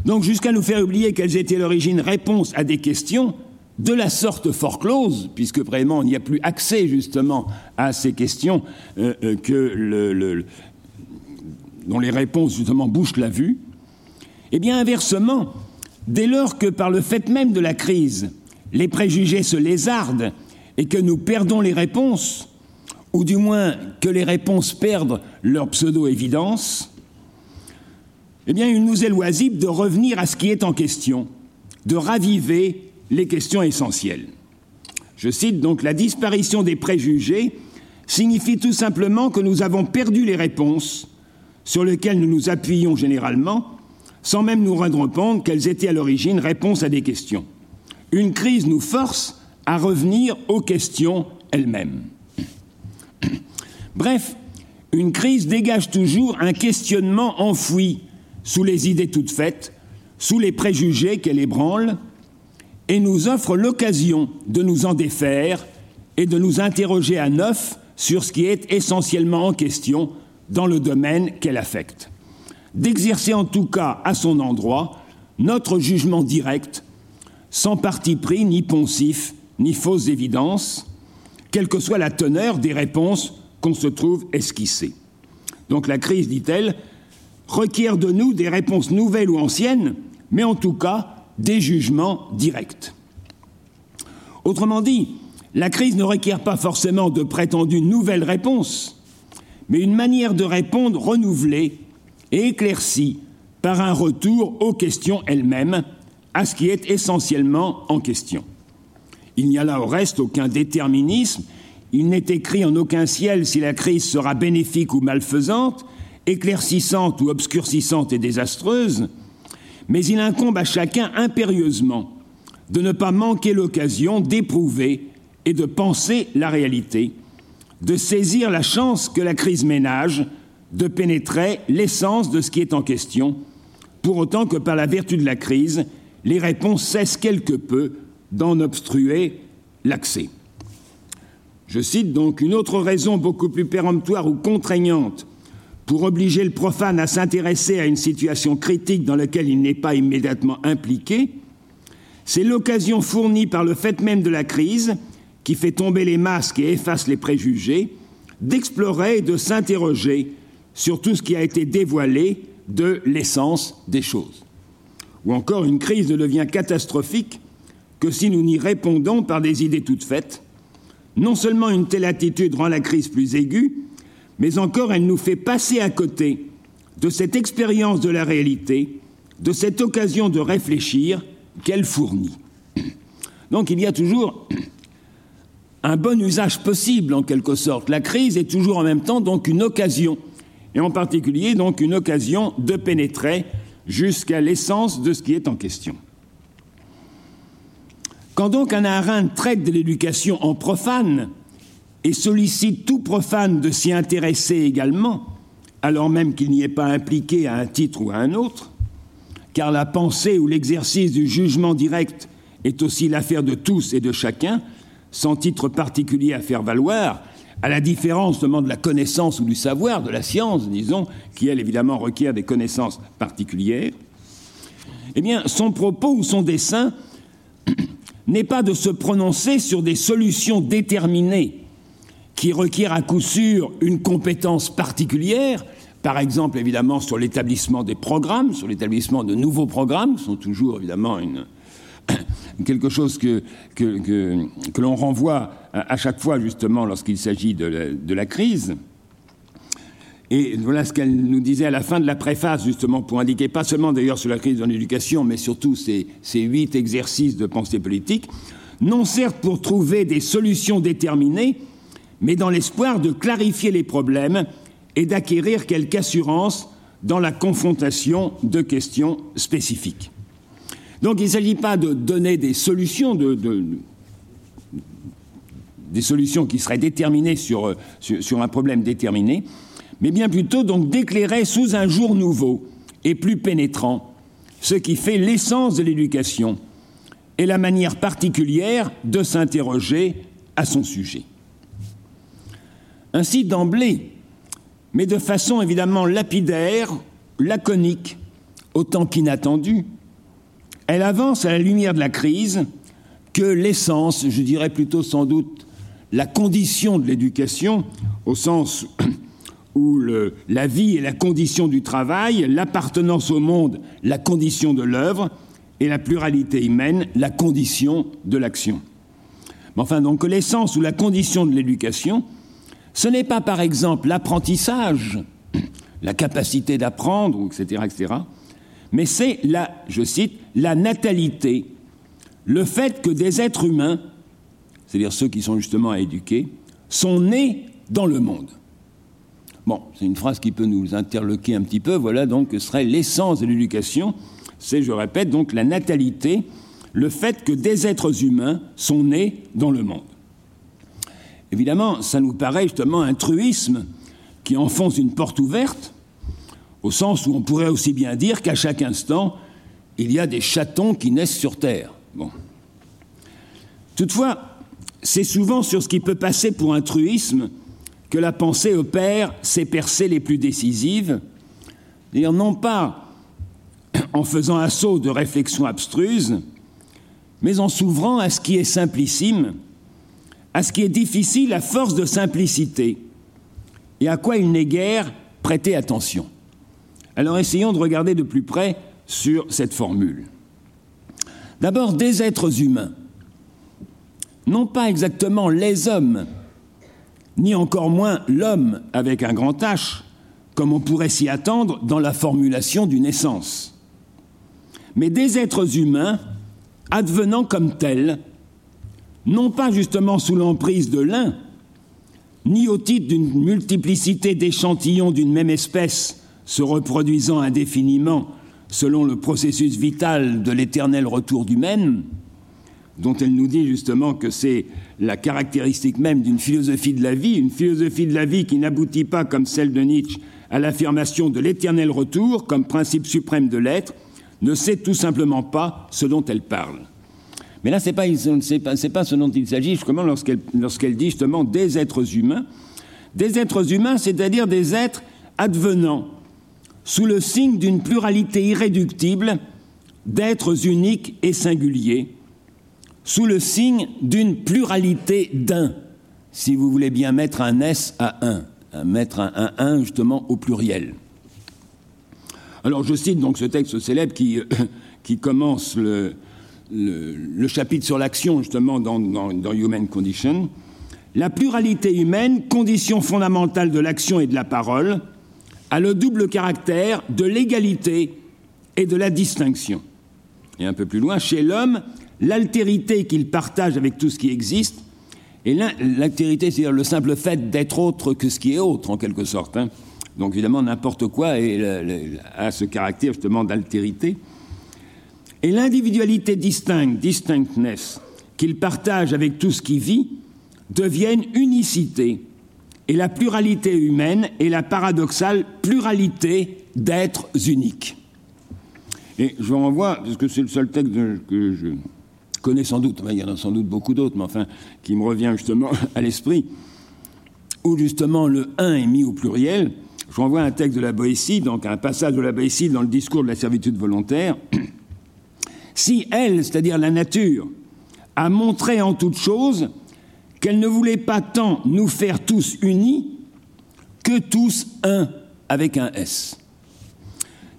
Donc, jusqu'à nous faire oublier qu'elles étaient l'origine réponse à des questions, de la sorte fort close, puisque vraiment il n'y a plus accès justement à ces questions euh, euh, que le, dont les réponses justement bouchent la vue, eh bien inversement, dès lors que par le fait même de la crise, les préjugés se lézardent et que nous perdons les réponses, ou du moins que les réponses perdent leur pseudo-évidence, eh bien il nous est loisible de revenir à ce qui est en question, de raviver les questions essentielles. Je cite donc la disparition des préjugés signifie tout simplement que nous avons perdu les réponses sur lesquelles nous nous appuyons généralement, sans même nous rendre compte qu'elles étaient à l'origine réponses à des questions. Une crise nous force à revenir aux questions elles-mêmes. Bref, une crise dégage toujours un questionnement enfoui sous les idées toutes faites, sous les préjugés qu'elle ébranle, et nous offre l'occasion de nous en défaire et de nous interroger à neuf sur ce qui est essentiellement en question dans le domaine qu'elle affecte, d'exercer en tout cas à son endroit notre jugement direct, sans parti pris ni poncif ni fausse évidence, quelle que soit la teneur des réponses qu'on se trouve esquissées. Donc la crise, dit-elle, requiert de nous des réponses nouvelles ou anciennes, mais en tout cas des jugements directs. Autrement dit, la crise ne requiert pas forcément de prétendues nouvelles réponses, mais une manière de répondre renouvelée et éclaircie par un retour aux questions elles-mêmes, à ce qui est essentiellement en question. Il n'y a là au reste aucun déterminisme, il n'est écrit en aucun ciel si la crise sera bénéfique ou malfaisante, éclaircissante ou obscurcissante et désastreuse, mais il incombe à chacun impérieusement de ne pas manquer l'occasion d'éprouver et de penser la réalité, de saisir la chance que la crise ménage, de pénétrer l'essence de ce qui est en question, pour autant que par la vertu de la crise, les réponses cessent quelque peu d'en obstruer l'accès. Je cite donc une autre raison beaucoup plus péremptoire ou contraignante pour obliger le profane à s'intéresser à une situation critique dans laquelle il n'est pas immédiatement impliqué, c'est l'occasion fournie par le fait même de la crise, qui fait tomber les masques et efface les préjugés, d'explorer et de s'interroger sur tout ce qui a été dévoilé de l'essence des choses. Ou encore, une crise ne devient catastrophique que si nous n'y répondons par des idées toutes faites. Non seulement une telle attitude rend la crise plus aiguë, mais encore elle nous fait passer à côté de cette expérience de la réalité, de cette occasion de réfléchir qu'elle fournit. Donc il y a toujours un bon usage possible en quelque sorte. La crise est toujours en même temps une occasion, et en particulier donc une occasion de pénétrer jusqu'à l'essence de ce qui est en question. Quand donc un Arin traite de l'éducation en profane et sollicite tout profane de s'y intéresser également, alors même qu'il n'y est pas impliqué à un titre ou à un autre, car la pensée ou l'exercice du jugement direct est aussi l'affaire de tous et de chacun, sans titre particulier à faire valoir, à la différence de la connaissance ou du savoir, de la science, disons, qui elle évidemment requiert des connaissances particulières, eh bien son propos ou son dessein *clears throat* n'est pas de se prononcer sur des solutions déterminées qui requièrent à coup sûr une compétence particulière, par exemple évidemment sur l'établissement des programmes, sur l'établissement de nouveaux programmes, sont toujours évidemment *coughs* quelque chose que, que, que, l'on renvoie à, chaque fois justement lorsqu'il s'agit de, de la crise. Et voilà ce qu'elle nous disait à la fin de la préface, justement, pour indiquer pas seulement d'ailleurs sur la crise dans l'éducation, mais surtout ces, ces huit exercices de pensée politique, non certes pour trouver des solutions déterminées, mais dans l'espoir de clarifier les problèmes et d'acquérir quelque assurance dans la confrontation de questions spécifiques. Donc il ne s'agit pas de donner des solutions, de, de, des solutions qui seraient déterminées sur, un problème déterminé, mais bien plutôt donc d'éclairer sous un jour nouveau et plus pénétrant ce qui fait l'essence de l'éducation et la manière particulière de s'interroger à son sujet. Ainsi d'emblée, mais de façon évidemment lapidaire, laconique, autant qu'inattendue, elle avance à la lumière de la crise que l'essence, je dirais plutôt sans doute la condition de l'éducation, au sens où la vie est la condition du travail, l'appartenance au monde, la condition de l'œuvre, et la pluralité humaine, la condition de l'action. Enfin, donc, l'essence ou la condition de l'éducation, ce n'est pas, par exemple, l'apprentissage, *clears throat* la capacité d'apprendre, etc., etc., mais c'est la, je cite, la natalité, le fait que des êtres humains, c'est-à-dire ceux qui sont justement à éduquer, sont nés dans le monde. Bon, c'est une phrase qui peut nous interloquer un petit peu, voilà donc que serait l'essence de l'éducation, c'est, je répète, donc la natalité, le fait que des êtres humains sont nés dans le monde. Évidemment, ça nous paraît justement un truisme qui enfonce une porte ouverte, au sens où on pourrait aussi bien dire qu'à chaque instant, il y a des chatons qui naissent sur Terre. Bon. Toutefois, c'est souvent sur ce qui peut passer pour un truisme que la pensée opère ses percées les plus décisives, d'ailleurs non pas en faisant assaut de réflexions abstruses, mais en s'ouvrant à ce qui est simplissime, à ce qui est difficile à force de simplicité, et à quoi il n'est guère prêté attention. Alors essayons de regarder de plus près sur cette formule. D'abord, des êtres humains, non pas exactement les hommes, ni encore moins l'homme avec un grand H, comme on pourrait s'y attendre dans la formulation d'une essence, mais des êtres humains advenant comme tels, non pas justement sous l'emprise de l'un, ni au titre d'une multiplicité d'échantillons d'une même espèce, se reproduisant indéfiniment selon le processus vital de l'éternel retour du même, dont elle nous dit justement que c'est la caractéristique même d'une philosophie de la vie, une philosophie de la vie qui n'aboutit pas, comme celle de Nietzsche, à l'affirmation de l'éternel retour comme principe suprême de l'être, ne sait tout simplement pas ce dont elle parle. Mais là, ce n'est pas, pas, ce dont il s'agit, justement, lorsqu'elle lorsqu dit justement des êtres humains. Des êtres humains, c'est-à-dire des êtres advenants, sous le signe d'une pluralité irréductible d'êtres uniques et singuliers, sous le signe d'une pluralité d'un, si vous voulez bien mettre un S à un. mettre un 1 justement au pluriel. Alors je cite donc ce texte célèbre qui, *coughs* qui commence le, le, chapitre sur l'action justement dans, Human Condition. La pluralité humaine, condition fondamentale de l'action et de la parole, a le double caractère de l'égalité et de la distinction. Et un peu plus loin, chez l'homme, l'altérité qu'il partage avec tout ce qui existe, et l'altérité, c'est-à-dire le simple fait d'être autre que ce qui est autre, en quelque sorte. Hein. Donc évidemment, n'importe quoi a ce caractère justement d'altérité. Et l'individualité distincte, distinctness, qu'il partage avec tout ce qui vit, deviennent unicité. Et la pluralité humaine est la paradoxale pluralité d'êtres uniques. Et je vous renvoie, parce que c'est le seul texte que je connais sans doute, il y en a sans doute beaucoup d'autres, mais enfin, qui me revient justement *laughs* à l'esprit, où justement le 1 est mis au pluriel. Je renvoie un texte de la Boétie, donc un passage de la Boétie dans le discours de la servitude volontaire. *clears throat* Si elle, c'est-à-dire la nature, a montré en toute chose qu'elle ne voulait pas tant nous faire tous unis que tous un avec un S.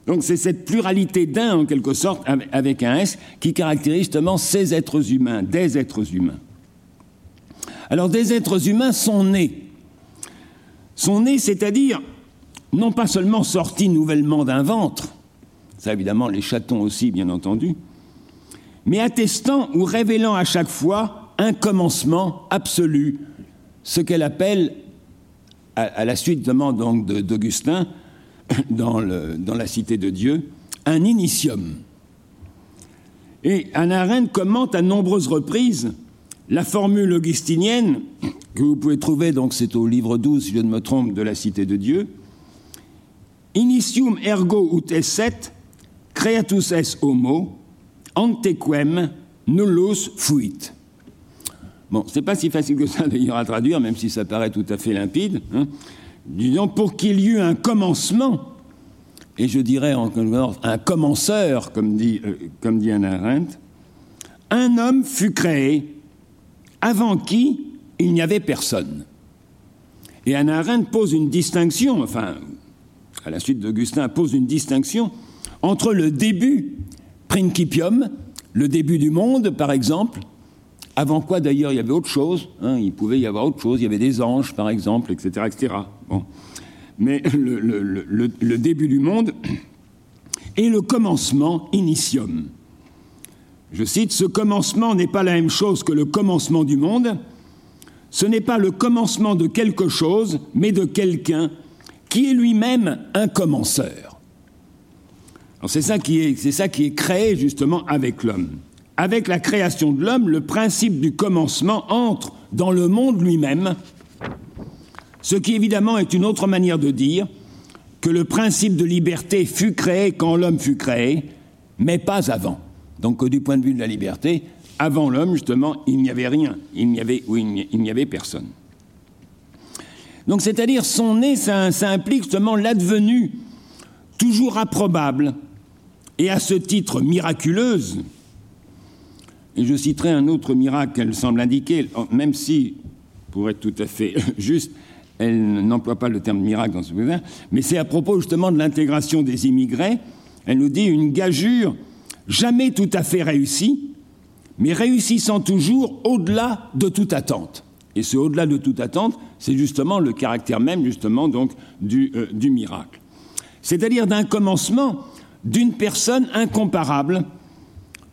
Donc c'est cette pluralité d'un, en quelque sorte, avec un S, qui caractérise justement ces êtres humains, des êtres humains. Alors des êtres humains sont nés. Sont nés, c'est-à-dire non pas seulement sortis nouvellement d'un ventre, ça évidemment les chatons aussi, bien entendu, mais attestant ou révélant à chaque fois un commencement absolu, ce qu'elle appelle, à, la suite donc d'Augustin, *coughs* dans, la Cité de Dieu, un initium. Et Anna Arendt commente à nombreuses reprises la formule augustinienne, que vous pouvez trouver, donc c'est au livre 12, si je ne me trompe, de la Cité de Dieu, Initium ergo ut esset, creatus es homo, antequem nullus fuit. Bon, c'est pas si facile que ça d'ailleurs à traduire, même si ça paraît tout à fait limpide. Hein disons, pour qu'il y eût un commencement, et je dirais en un commenceur, comme dit, euh, comme dit Anna Arendt, un homme fut créé avant qui il n'y avait personne. Et Anna Arendt pose une distinction, enfin, à la suite d'Augustin, pose une distinction entre le début, principium, le début du monde, par exemple, avant quoi d'ailleurs il y avait autre chose, hein, il pouvait y avoir autre chose, il y avait des anges par exemple, etc. etc. Mais le, le, début du monde et le commencement, initium. Je cite, ce commencement n'est pas la même chose que le commencement du monde, ce n'est pas le commencement de quelque chose, mais de quelqu'un qui est lui-même un commenceur. C'est ça, qui est, créé justement avec l'homme avec la création de l'homme, le principe du commencement entre dans le monde lui-même, ce qui évidemment est une autre manière de dire que le principe de liberté fut créé quand l'homme fut créé, mais pas avant. Donc du point de vue de la liberté, avant l'homme, justement, il n'y avait rien, il n'y avait, il n'y avait personne. Donc c'est-à-dire son nez, ça, ça implique justement l'advenue toujours improbable et à ce titre miraculeuse et je citerai un autre miracle qu'elle semble indiquer, même si, pour être tout à fait *laughs* juste, elle n'emploie pas le terme miracle dans ce bouquin, mais c'est à propos justement de l'intégration des immigrés. Elle nous dit une gageure jamais tout à fait réussie, mais réussissant toujours au-delà de toute attente. Et ce au-delà de toute attente, c'est justement le caractère même justement donc du, euh, du miracle. C'est-à-dire d'un commencement d'une personne incomparable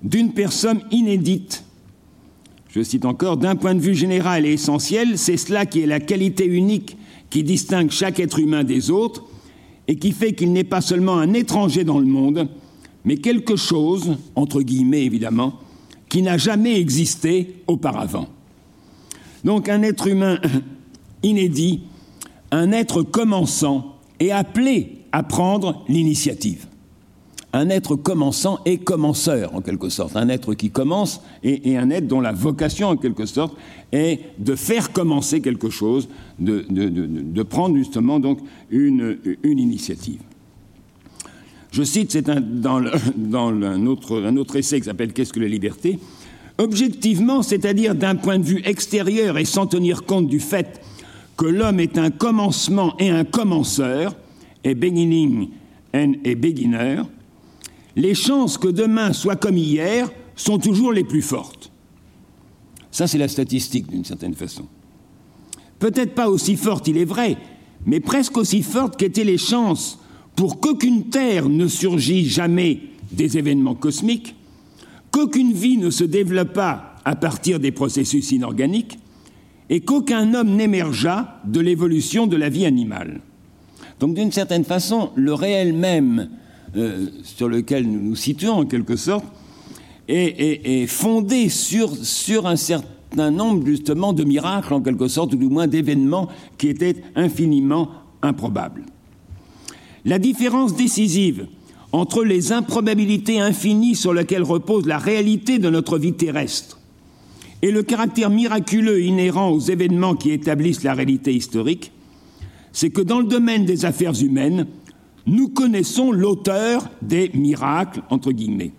d'une personne inédite. Je cite encore, d'un point de vue général et essentiel, c'est cela qui est la qualité unique qui distingue chaque être humain des autres et qui fait qu'il n'est pas seulement un étranger dans le monde, mais quelque chose, entre guillemets évidemment, qui n'a jamais existé auparavant. Donc un être humain *clears throat* inédit, un être commençant et appelé à prendre l'initiative un être commençant et commenceur, en quelque sorte. Un être qui commence et, un être dont la vocation, en quelque sorte, est de faire commencer quelque chose, de, prendre justement donc une, initiative. Je cite, c'est dans, un, autre, essai qui s'appelle Qu'est-ce que la liberté? Objectivement, c'est-à-dire d'un point de vue extérieur et sans tenir compte du fait que l'homme est un commencement et un commenceur, et beginning and beginner, les chances que demain soit comme hier sont toujours les plus fortes. Ça, c'est la statistique d'une certaine façon. Peut-être pas aussi forte, il est vrai, mais presque aussi forte qu'étaient les chances pour qu'aucune Terre ne surgît jamais des événements cosmiques, qu'aucune vie ne se développât à partir des processus inorganiques, et qu'aucun homme n'émergeât de l'évolution de la vie animale. Donc d'une certaine façon, le réel même sur lequel nous nous situons en quelque sorte est, fondé sur, sur un certain nombre justement de miracles en quelque sorte, ou du moins d'événements qui étaient infiniment improbables. La différence décisive entre les improbabilités infinies sur lesquelles repose la réalité de notre vie terrestre et le caractère miraculeux inhérent aux événements qui établissent la réalité historique, c'est que dans le domaine des affaires humaines, nous connaissons l'auteur des miracles, entre guillemets.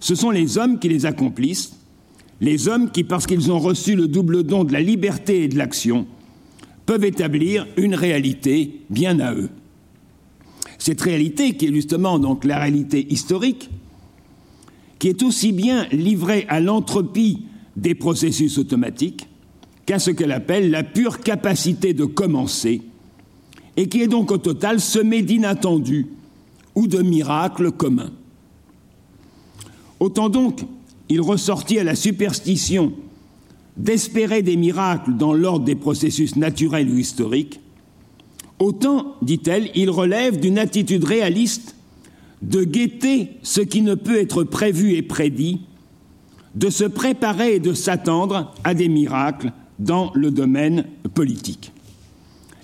Ce sont les hommes qui les accomplissent, les hommes qui, parce qu'ils ont reçu le double don de la liberté et de l'action, peuvent établir une réalité bien à eux. Cette réalité, qui est justement donc la réalité historique, qui est aussi bien livrée à l'entropie des processus automatiques qu'à ce qu'elle appelle la pure capacité de commencer, et qui est donc au total semée d'inattendus ou de miracles communs. Autant donc il ressortit à la superstition d'espérer des miracles dans l'ordre des processus naturels ou historiques, autant, dit-elle, il relève d'une attitude réaliste de guetter ce qui ne peut être prévu et prédit de se préparer et de s'attendre à des miracles dans le domaine politique.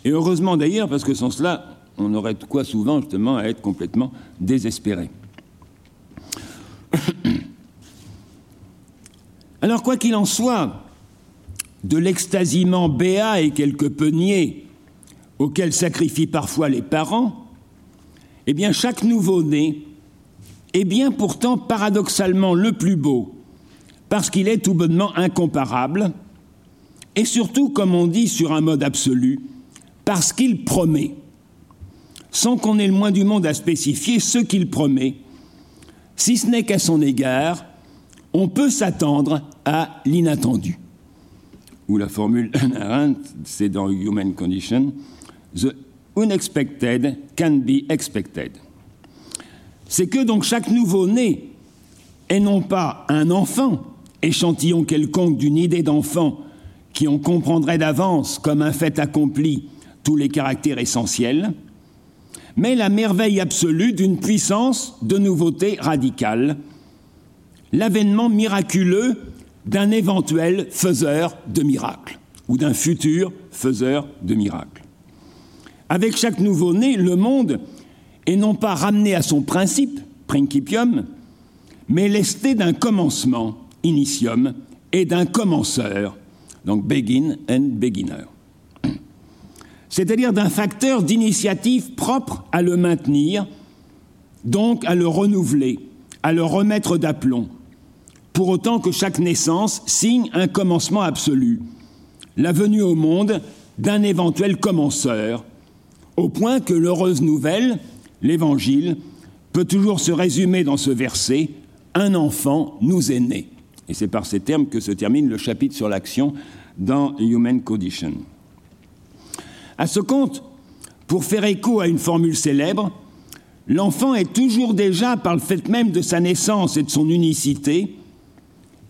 Et heureusement d'ailleurs, parce que sans cela, on aurait de quoi souvent justement à être complètement désespéré. *coughs* Alors quoi qu'il en soit, de l'extasiement béat et quelque peu niais auquel sacrifient parfois les parents, eh bien chaque nouveau-né est bien pourtant paradoxalement le plus beau parce qu'il est tout bonnement incomparable, et surtout, comme on dit sur un mode absolu, parce qu'il promet, sans qu'on ait le moins du monde à spécifier ce qu'il promet, si ce n'est qu'à son égard, on peut s'attendre à l'inattendu. Ou la formule *laughs* c'est dans Human Condition, The unexpected can be expected. C'est que donc chaque nouveau-né est non pas un enfant, échantillon quelconque d'une idée d'enfant qui en comprendrait d'avance comme un fait accompli tous les caractères essentiels, mais la merveille absolue d'une puissance de nouveauté radicale, l'avènement miraculeux d'un éventuel faiseur de miracles, ou d'un futur faiseur de miracles. Avec chaque nouveau-né, le monde est non pas ramené à son principe, principium, mais lesté d'un commencement, initium, et d'un commenceur, donc begin and beginner. C'est-à-dire d'un facteur d'initiative propre à le maintenir, donc à le renouveler, à le remettre d'aplomb, pour autant que chaque naissance signe un commencement absolu, la venue au monde d'un éventuel commenceur, au point que l'heureuse nouvelle, l'Évangile, peut toujours se résumer dans ce verset Un enfant nous est né. Et c'est par ces termes que se termine le chapitre sur l'action dans Human Condition. À ce compte, pour faire écho à une formule célèbre, l'enfant est toujours déjà, par le fait même de sa naissance et de son unicité,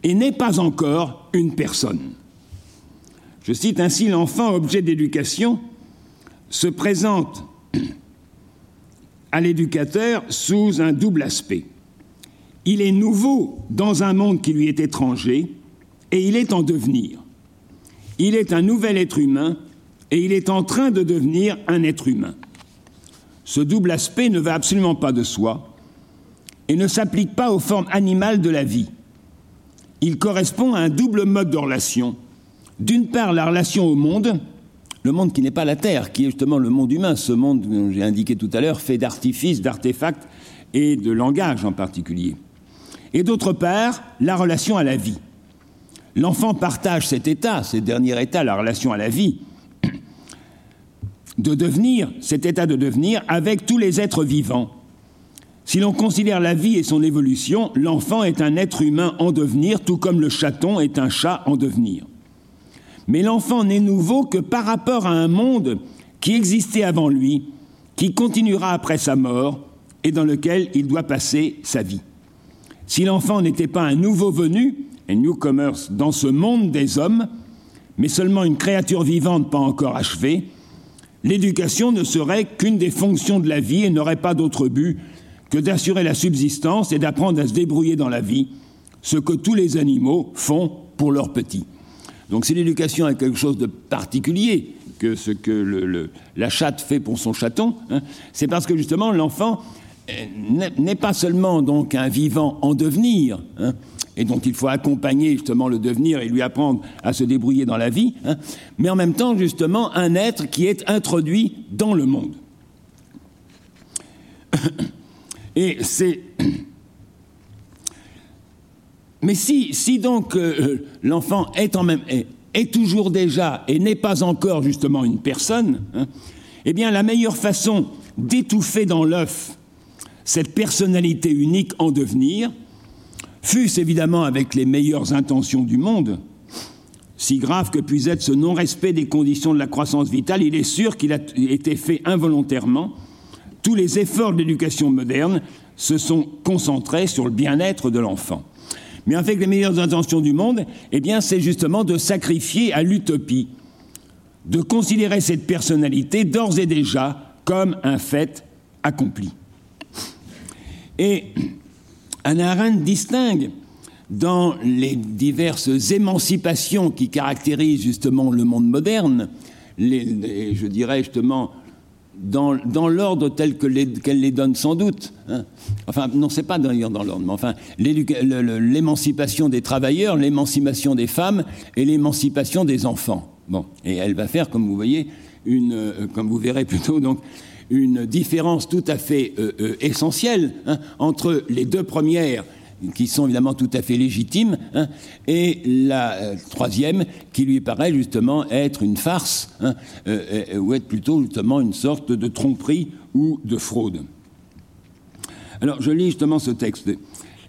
et n'est pas encore une personne. Je cite ainsi l'enfant objet d'éducation se présente à l'éducateur sous un double aspect. Il est nouveau dans un monde qui lui est étranger et il est en devenir. Il est un nouvel être humain et il est en train de devenir un être humain. Ce double aspect ne va absolument pas de soi et ne s'applique pas aux formes animales de la vie. Il correspond à un double mode de relation. D'une part, la relation au monde, le monde qui n'est pas la Terre, qui est justement le monde humain, ce monde, que j'ai indiqué tout à l'heure, fait d'artifices, d'artefacts et de langage en particulier. Et d'autre part, la relation à la vie. L'enfant partage cet état, ce dernier état, la relation à la vie, de devenir, cet état de devenir, avec tous les êtres vivants. Si l'on considère la vie et son évolution, l'enfant est un être humain en devenir, tout comme le chaton est un chat en devenir. Mais l'enfant n'est nouveau que par rapport à un monde qui existait avant lui, qui continuera après sa mort et dans lequel il doit passer sa vie. Si l'enfant n'était pas un nouveau venu, un newcomer dans ce monde des hommes, mais seulement une créature vivante pas encore achevée, l'éducation ne serait qu'une des fonctions de la vie et n'aurait pas d'autre but que d'assurer la subsistance et d'apprendre à se débrouiller dans la vie, ce que tous les animaux font pour leurs petits. Donc si l'éducation est quelque chose de particulier que ce que la chatte fait pour son chaton, hein, c'est parce que justement l'enfant euh, n'est pas seulement donc un vivant en devenir, hein, et donc il faut accompagner justement le devenir et lui apprendre à se débrouiller dans la vie, hein, mais en même temps justement un être qui est introduit dans le monde. *coughs* Et c'est *coughs* mais si, si donc euh, l'enfant est en même est, toujours déjà et n'est pas encore justement une personne, hein, eh bien la meilleure façon d'étouffer dans l'œuf cette personnalité unique en devenir, fût-ce évidemment avec les meilleures intentions du monde, si grave que puisse être ce non-respect des conditions de la croissance vitale, il est sûr qu'il a été fait involontairement. Tous les efforts de l'éducation moderne se sont concentrés sur le bien-être de l'enfant. Mais avec les meilleures intentions du monde, eh bien, c'est justement de sacrifier à l'utopie, de considérer cette personnalité d'ores et déjà comme un fait accompli. Et Anna Arendt distingue dans les diverses émancipations qui caractérisent justement le monde moderne, je dirais justement dans, dans l'ordre tel qu'elle les, les, donne sans doute. Hein. Enfin, non, c'est pas d'ailleurs dans l'ordre, mais enfin, l'émancipation des travailleurs, l'émancipation des femmes et l'émancipation des enfants. Bon, et elle va faire, comme vous voyez, une, euh, comme vous verrez plutôt, donc, une différence tout à fait euh, euh, essentielle hein, entre les deux premières qui sont évidemment tout à fait légitimes, hein, et la euh, troisième qui lui paraît justement être une farce, hein, ou être plutôt justement une sorte de tromperie ou de fraude. Alors je lis justement ce texte.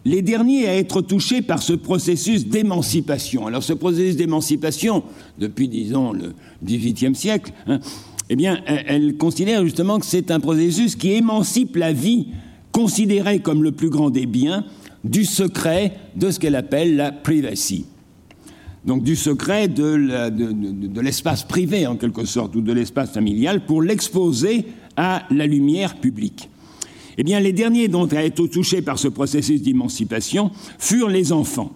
Les derniers à être touchés par ce processus d'émancipation. Alors ce processus d'émancipation, depuis disons le XVIIIe siècle, eh bien, elle, considère justement que c'est un processus qui émancipe la vie considérée comme le plus grand des biens du secret de ce qu'elle appelle la privacy. Donc du secret de l'espace privé en quelque sorte ou de l'espace familial pour l'exposer à la lumière publique. Eh bien, les derniers dont a été touchés par ce processus d'émancipation furent les enfants.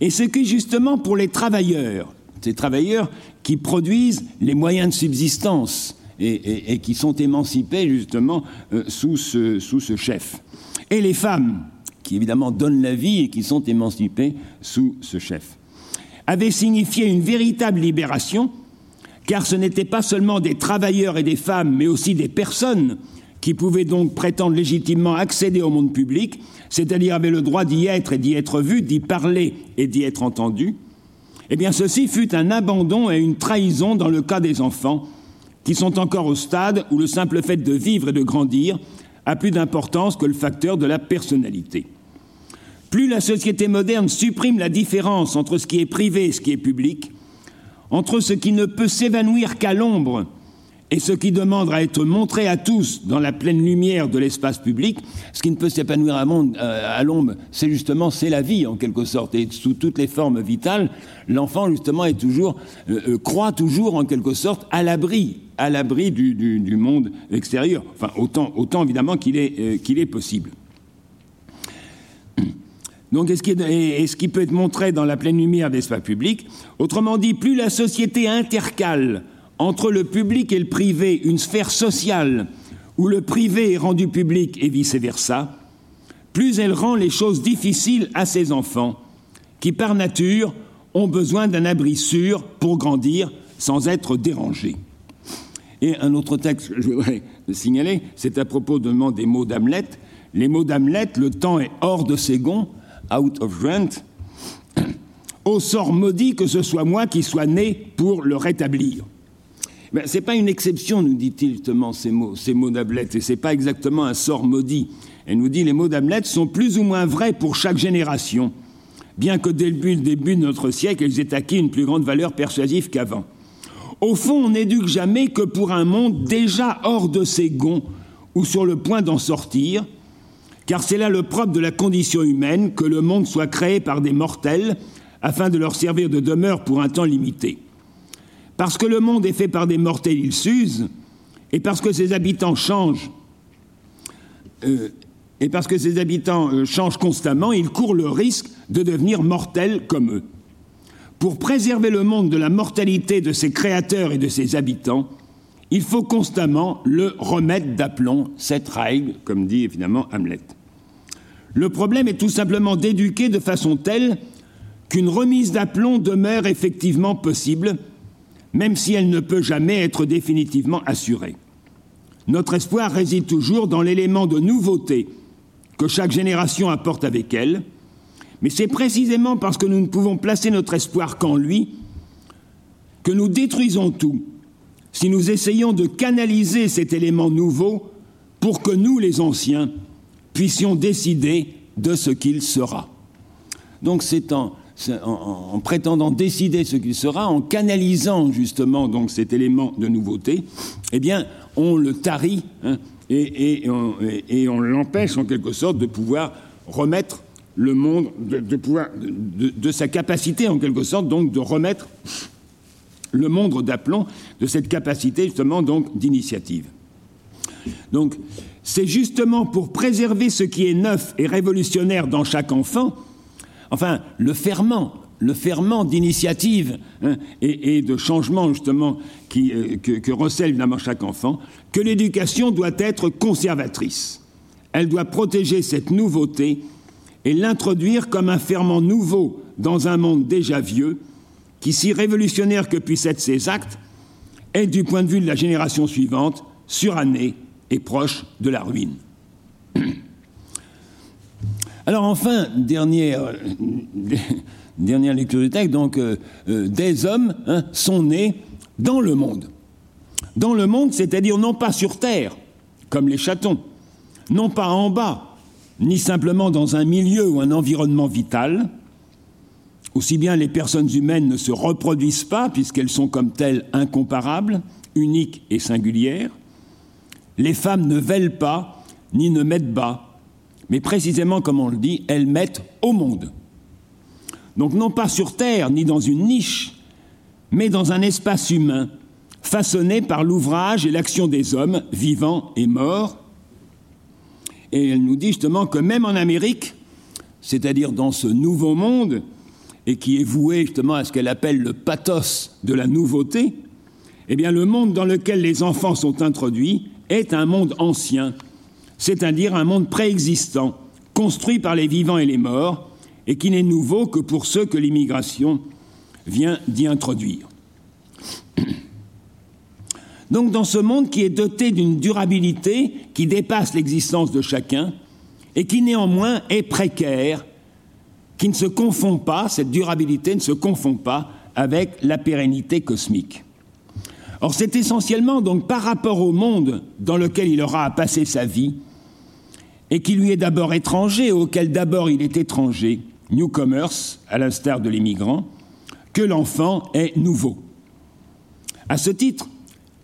Et ce qui, justement, pour les travailleurs, ces travailleurs qui produisent les moyens de subsistance et, qui sont émancipés, justement, euh, sous, ce, chef. Et les femmes, qui évidemment donnent la vie et qui sont émancipés sous ce chef, avait signifié une véritable libération, car ce n'était pas seulement des travailleurs et des femmes, mais aussi des personnes qui pouvaient donc prétendre légitimement accéder au monde public, c'est-à-dire avaient le droit d'y être et d'y être vu, d'y parler et d'y être entendu, eh bien ceci fut un abandon et une trahison dans le cas des enfants, qui sont encore au stade où le simple fait de vivre et de grandir a plus d'importance que le facteur de la personnalité. Plus la société moderne supprime la différence entre ce qui est privé et ce qui est public, entre ce qui ne peut s'évanouir qu'à l'ombre et ce qui demande à être montré à tous dans la pleine lumière de l'espace public, ce qui ne peut s'épanouir à, euh, l'ombre, c'est justement c'est la vie en quelque sorte. Et sous toutes les formes vitales, l'enfant justement est toujours euh, euh, croit toujours en quelque sorte à l'abri à l'abri du, monde extérieur, enfin autant, autant évidemment qu'il est, est possible. Donc, est-ce qui, est, peut être montré dans la pleine lumière d'espace public? Autrement dit, plus la société intercale entre le public et le privé une sphère sociale où le privé est rendu public et vice-versa, plus elle rend les choses difficiles à ses enfants, qui par nature ont besoin d'un abri sûr pour grandir sans être dérangés. Et un autre texte que je voudrais signaler, c'est à propos de des mots d'Hamlet. Les mots d'Hamlet, le temps est hors de ses gonds, out of rent, au sort maudit que ce soit moi qui soit né pour le rétablir. Ce n'est pas une exception, nous dit-il justement, ces mots, ces mots d'Ablet, et ce n'est pas exactement un sort maudit. Elle nous dit les mots d'Hamlet sont plus ou moins vrais pour chaque génération, bien que dès le début de notre siècle, ils aient acquis une plus grande valeur persuasive qu'avant. Au fond, on n'éduque jamais que pour un monde déjà hors de ses gonds ou sur le point d'en sortir, car c'est là le propre de la condition humaine que le monde soit créé par des mortels afin de leur servir de demeure pour un temps limité. Parce que le monde est fait par des mortels, il s'use, et parce que ses habitants changent, euh, et parce que ses habitants euh, changent constamment, ils courent le risque de devenir mortels comme eux. Pour préserver le monde de la mortalité de ses créateurs et de ses habitants, il faut constamment le remettre d'aplomb, cette règle, comme dit évidemment Hamlet. Le problème est tout simplement d'éduquer de façon telle qu'une remise d'aplomb demeure effectivement possible, même si elle ne peut jamais être définitivement assurée. Notre espoir réside toujours dans l'élément de nouveauté que chaque génération apporte avec elle, mais c'est précisément parce que nous ne pouvons placer notre espoir qu'en lui que nous détruisons tout si nous essayons de canaliser cet élément nouveau pour que nous, les anciens, puissions décider de ce qu'il sera. Donc c'est en, en, prétendant décider ce qu'il sera, en canalisant justement donc cet élément de nouveauté, eh bien, on le tarit hein, et, on, l'empêche en quelque sorte de pouvoir remettre le monde, de, sa capacité en quelque sorte donc de remettre le monde d'aplomb, de cette capacité justement donc d'initiative. Donc c'est justement pour préserver ce qui est neuf et révolutionnaire dans chaque enfant, enfin le ferment, le ferment d'initiative hein, et, de changement justement euh, que, recèle évidemment chaque enfant, que l'éducation doit être conservatrice. Elle doit protéger cette nouveauté et l'introduire comme un ferment nouveau dans un monde déjà vieux, qui, si révolutionnaire que puissent être ses actes, est du point de vue de la génération suivante suranné et proche de la ruine. *clears throat* Alors enfin, dernière, *laughs* dernière lecture du texte, donc euh, euh, des hommes hein, sont nés dans le monde. Dans le monde, c'est-à-dire non pas sur terre, comme les chatons, non pas en bas, ni simplement dans un milieu ou un environnement vital. Aussi bien les personnes humaines ne se reproduisent pas, puisqu'elles sont comme telles incomparables, uniques et singulières. Les femmes ne veulent pas, ni ne mettent bas, mais précisément comme on le dit, elles mettent au monde. Donc non pas sur Terre, ni dans une niche, mais dans un espace humain, façonné par l'ouvrage et l'action des hommes, vivants et morts. Et elle nous dit justement que même en Amérique, c'est-à-dire dans ce nouveau monde, et qui est voué justement à ce qu'elle appelle le pathos de la nouveauté, eh bien le monde dans lequel les enfants sont introduits est un monde ancien, c'est-à-dire un monde préexistant, construit par les vivants et les morts, et qui n'est nouveau que pour ceux que l'immigration vient d'y introduire. *clears throat* Donc dans ce monde qui est doté d'une durabilité qui dépasse l'existence de chacun et qui néanmoins est précaire, qui ne se confond pas, cette durabilité ne se confond pas avec la pérennité cosmique. Or c'est essentiellement donc par rapport au monde dans lequel il aura à passer sa vie et qui lui est d'abord étranger, auquel d'abord il est étranger, newcomers, à l'instar de l'immigrant, que l'enfant est nouveau. À ce titre,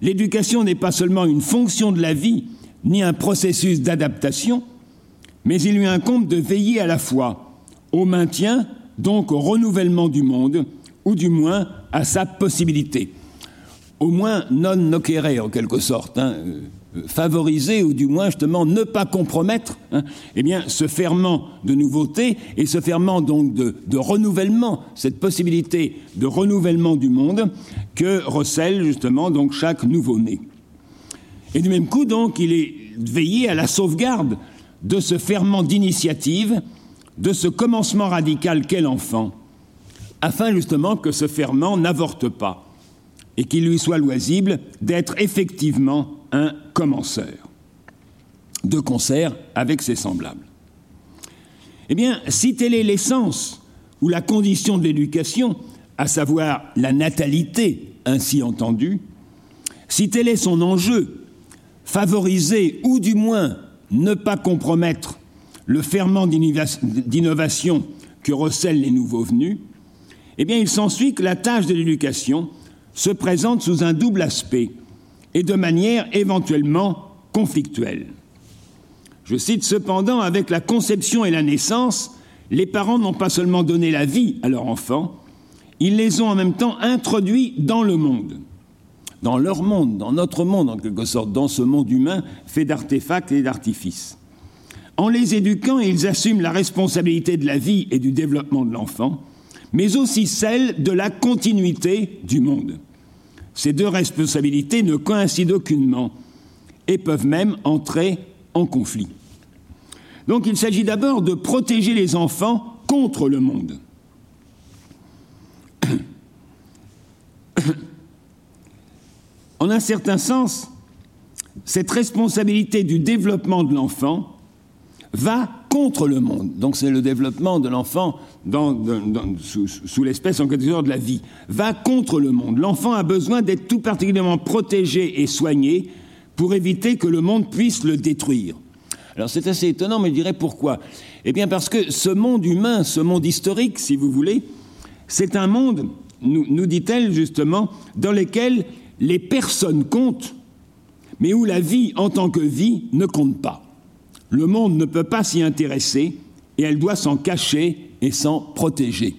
l'éducation n'est pas seulement une fonction de la vie, ni un processus d'adaptation, mais il lui incombe de veiller à la fois au maintien, donc au renouvellement du monde, ou du moins à sa possibilité. Au moins non nocere en quelque sorte. Hein, euh, favoriser ou du moins justement ne pas compromettre hein, eh bien, ce ferment de nouveauté et ce ferment donc de, renouvellement, cette possibilité de renouvellement du monde que recèle justement chaque nouveau-né. Et du même coup donc il est veillé à la sauvegarde de ce ferment d'initiative, de ce commencement radical qu'est l'enfant, afin justement que ce ferment n'avorte pas et qu'il lui soit loisible d'être effectivement un commenceur, de concert avec ses semblables. Eh bien, si telle est l'essence ou la condition de l'éducation, à savoir la natalité ainsi entendue, Si tel est son enjeu, favoriser ou du moins ne pas compromettre le ferment d'innovation que recèlent les nouveaux venus, eh bien il s'ensuit que la tâche de l'éducation se présente sous un double aspect et de manière éventuellement conflictuelle. Je cite cependant, avec la conception et la naissance, les parents n'ont pas seulement donné la vie à leurs enfants, ils les ont en même temps introduits dans le monde, dans leur monde, dans notre monde en quelque sorte, dans ce monde humain fait d'artefacts et d'artifices. En les éduquant, ils assument la responsabilité de la vie et du développement de l'enfant, mais aussi celle de la continuité du monde. Ces deux responsabilités ne coïncident aucunement et peuvent même entrer en conflit. Donc il s'agit d'abord de protéger les enfants contre le monde. En un certain sens, cette responsabilité du développement de l'enfant va contre le monde. Donc c'est le développement de l'enfant sous, l'espèce en de la vie. Va contre le monde. L'enfant a besoin d'être tout particulièrement protégé et soigné pour éviter que le monde puisse le détruire. Alors c'est assez étonnant, mais je dirais pourquoi Eh bien parce que ce monde humain, ce monde historique, si vous voulez, c'est un monde, nous dit-elle justement, dans lequel les personnes comptent, mais où la vie en tant que vie ne compte pas. Le monde ne peut pas s'y intéresser et elle doit s'en cacher et s'en protéger.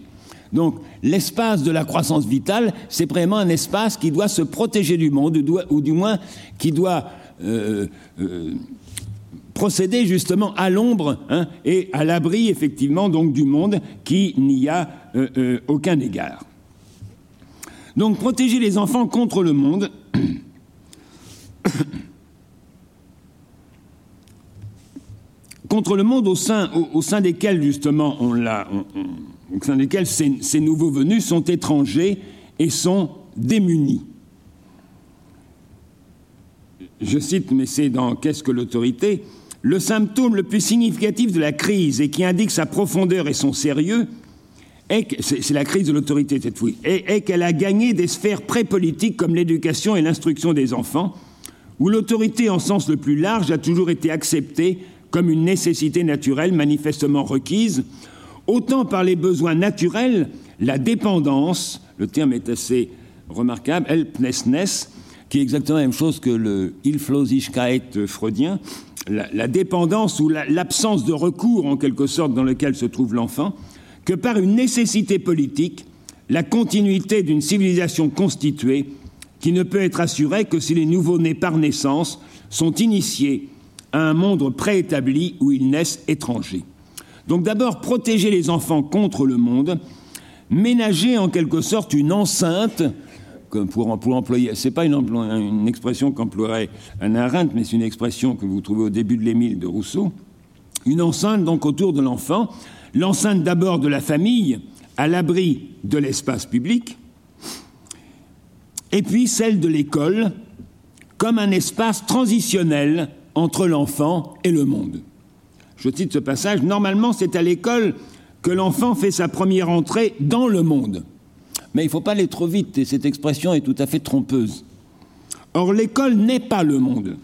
Donc l'espace de la croissance vitale, c'est vraiment un espace qui doit se protéger du monde, ou du moins qui doit euh, euh, procéder justement à l'ombre hein, et à l'abri effectivement donc du monde qui n'y a euh, aucun égard. Donc protéger les enfants contre le monde. Contre le monde au sein, au, au sein desquels justement on l'a, au sein desquels ces, ces nouveaux venus sont étrangers et sont démunis. Je cite, mais c'est dans Qu'est-ce que l'autorité? Le symptôme le plus significatif de la crise et qui indique sa profondeur et son sérieux, c'est la crise de l'autorité cette fois, est qu'elle a gagné des sphères pré-politiques comme l'éducation et l'instruction des enfants, où l'autorité en sens le plus large a toujours été acceptée comme une nécessité naturelle manifestement requise, autant par les besoins naturels, la dépendance, le terme est assez remarquable, qui est exactement la même chose que le Hilflosigkeit freudien, la, dépendance ou l'absence la, de recours en quelque sorte dans lequel se trouve l'enfant, que par une nécessité politique, la continuité d'une civilisation constituée qui ne peut être assurée que si les nouveaux-nés par naissance sont initiés à un monde préétabli où ils naissent étrangers. Donc d'abord protéger les enfants contre le monde, ménager en quelque sorte une enceinte, pour, pour employer, c'est pas une, une expression qu'emploierait un Arendt, mais c'est une expression que vous trouvez au début de l'Émile de Rousseau, une enceinte donc autour de l'enfant, l'enceinte d'abord de la famille, à l'abri de l'espace public, et puis celle de l'école, comme un espace transitionnel entre l'enfant et le monde. Je cite ce passage, normalement c'est à l'école que l'enfant fait sa première entrée dans le monde. Mais il ne faut pas aller trop vite, et cette expression est tout à fait trompeuse. Or, l'école n'est pas le monde,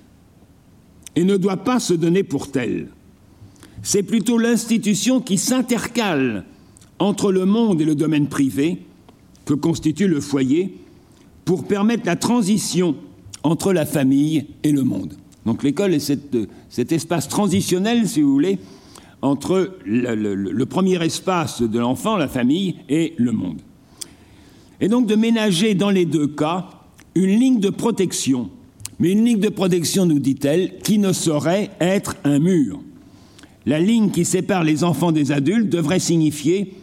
et ne doit pas se donner pour telle. C'est plutôt l'institution qui s'intercale entre le monde et le domaine privé que constitue le foyer pour permettre la transition entre la famille et le monde. Donc l'école est cette, cet espace transitionnel, si vous voulez, entre le, premier espace de l'enfant, la famille, et le monde. Et donc de ménager dans les deux cas une ligne de protection, mais une ligne de protection, nous dit-elle, qui ne saurait être un mur. La ligne qui sépare les enfants des adultes devrait signifier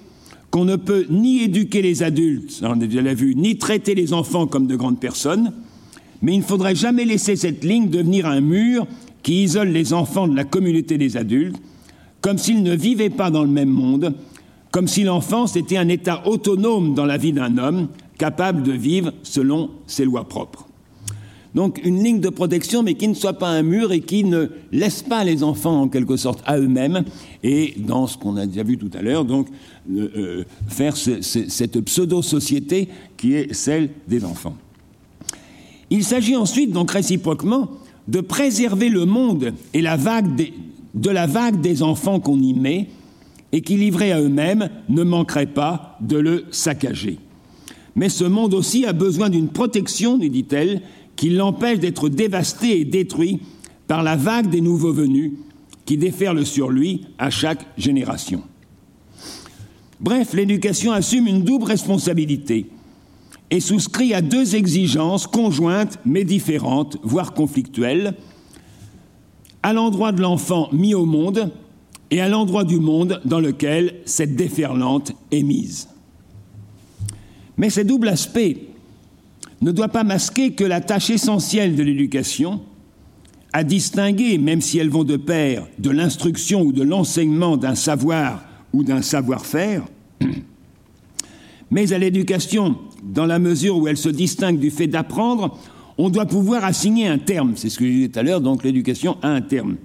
qu'on ne peut ni éduquer les adultes, on a déjà vu, ni traiter les enfants comme de grandes personnes, mais il ne faudrait jamais laisser cette ligne devenir un mur qui isole les enfants de la communauté des adultes, comme s'ils ne vivaient pas dans le même monde, comme si l'enfance était un état autonome dans la vie d'un homme, capable de vivre selon ses lois propres. Donc une ligne de protection, mais qui ne soit pas un mur et qui ne laisse pas les enfants en quelque sorte à eux-mêmes, et dans ce qu'on a déjà vu tout à l'heure, donc euh, faire ce, ce, cette pseudo-société qui est celle des enfants. Il s'agit ensuite, donc réciproquement, de préserver le monde et de la vague des enfants qu'on y met et qui, livrés à eux-mêmes, ne manqueraient pas de le saccager. Mais ce monde aussi a besoin d'une protection, nous dit-elle, qui l'empêche d'être dévasté et détruit par la vague des nouveaux venus qui déferle sur lui à chaque génération. Bref, l'éducation assume une double responsabilité et souscrit à deux exigences conjointes mais différentes, voire conflictuelles, à l'endroit de l'enfant mis au monde et à l'endroit du monde dans lequel cette déferlante est mise. Mais ce double aspect ne doit pas masquer que la tâche essentielle de l'éducation, à distinguer, même si elles vont de pair, de l'instruction ou de l'enseignement d'un savoir ou d'un savoir-faire, mais à l'éducation, dans la mesure où elle se distingue du fait d'apprendre, on doit pouvoir assigner un terme. C'est ce que je disais tout à l'heure, donc l'éducation a un terme.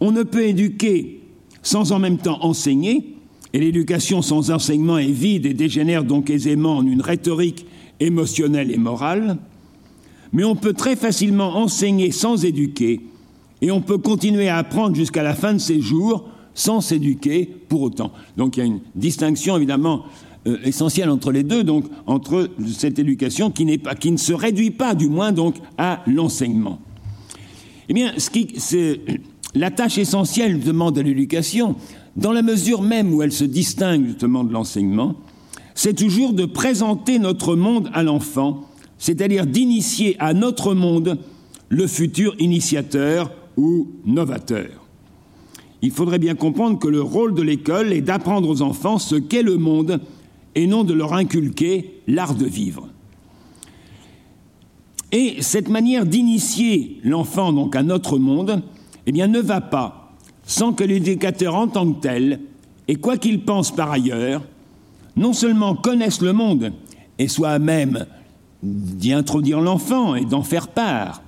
On ne peut éduquer sans en même temps enseigner, et l'éducation sans enseignement est vide et dégénère donc aisément en une rhétorique émotionnelle et morale, mais on peut très facilement enseigner sans éduquer, et on peut continuer à apprendre jusqu'à la fin de ses jours sans s'éduquer pour autant. Donc il y a une distinction évidemment euh, essentielle entre les deux, donc entre cette éducation qui, pas, qui ne se réduit pas du moins donc à l'enseignement. Eh bien, ce qui, la tâche essentielle justement de l'éducation, dans la mesure même où elle se distingue justement de l'enseignement, c'est toujours de présenter notre monde à l'enfant, c'est-à-dire d'initier à notre monde le futur initiateur ou novateur. Il faudrait bien comprendre que le rôle de l'école est d'apprendre aux enfants ce qu'est le monde et non de leur inculquer l'art de vivre. Et cette manière d'initier l'enfant donc à notre monde, eh bien, ne va pas sans que l'éducateur en tant que tel, et quoi qu'il pense par ailleurs, non seulement connaisse le monde et soit à même d'y introduire l'enfant et d'en faire part,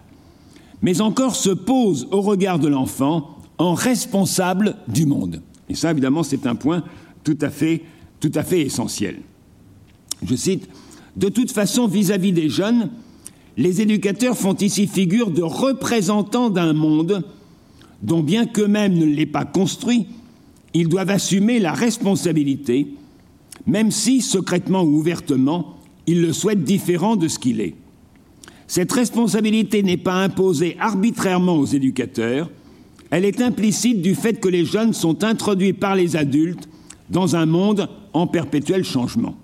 mais encore se pose au regard de l'enfant en responsable du monde. Et ça, évidemment, c'est un point tout à fait, tout à fait essentiel. Je cite, De toute façon, vis-à-vis -vis des jeunes, les éducateurs font ici figure de représentants d'un monde dont bien qu'eux-mêmes ne l'aient pas construit, ils doivent assumer la responsabilité, même si, secrètement ou ouvertement, ils le souhaitent différent de ce qu'il est. Cette responsabilité n'est pas imposée arbitrairement aux éducateurs, elle est implicite du fait que les jeunes sont introduits par les adultes dans un monde en perpétuel changement.